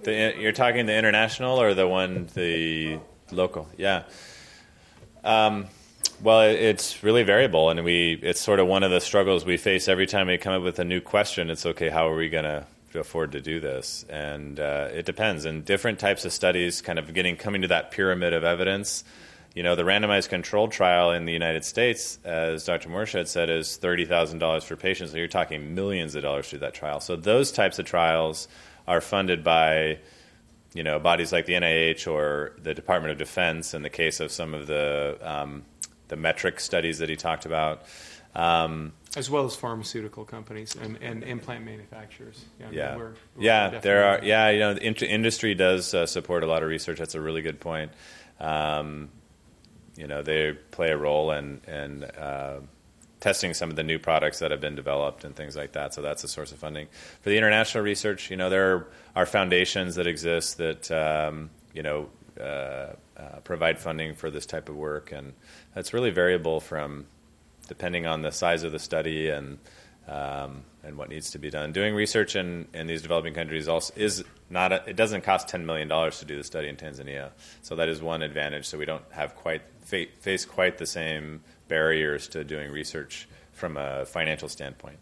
[SPEAKER 4] The, you're talking the international or the one the local? Yeah. Um, well, it's really variable, and we it's sort of one of the struggles we face every time we come up with a new question. It's okay, how are we going to afford to do this? And uh, it depends. And different types of studies, kind of getting coming to that pyramid of evidence. You know, the randomized controlled trial in the United States, as Dr. Morshed said, is thirty thousand dollars for patients. So you're talking millions of dollars through that trial. So those types of trials are funded by you know, bodies like the NIH or the Department of Defense in the case of some of the um, the METRC studies that he talked about. Um,
[SPEAKER 2] as well as pharmaceutical companies and, and implant manufacturers.
[SPEAKER 4] Yeah, yeah, we're, we're yeah there are. Yeah, you know, the industry does uh, support a lot of research. That's a really good point. Um, you know, they play a role in, in uh, testing some of the new products that have been developed and things like that. So that's a source of funding for the international research. You know, there are foundations that exist that um, you know uh, uh, provide funding for this type of work, and that's really variable from depending on the size of the study and um, and what needs to be done. Doing research in, in these developing countries also is not a, it doesn't cost ten million dollars to do the study in Tanzania, so that is one advantage. So we don't have quite face quite the same barriers to doing research from a financial standpoint.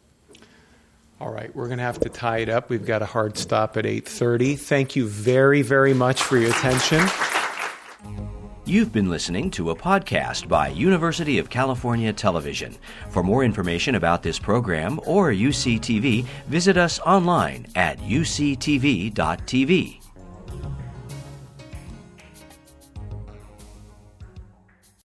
[SPEAKER 2] All right, we're going to have to tie it up. We've got a hard stop at 8:30. Thank you very very much for your attention.
[SPEAKER 1] You've been listening to a podcast by University of California Television. For more information about this program or UCTV, visit us online at uctv.tv.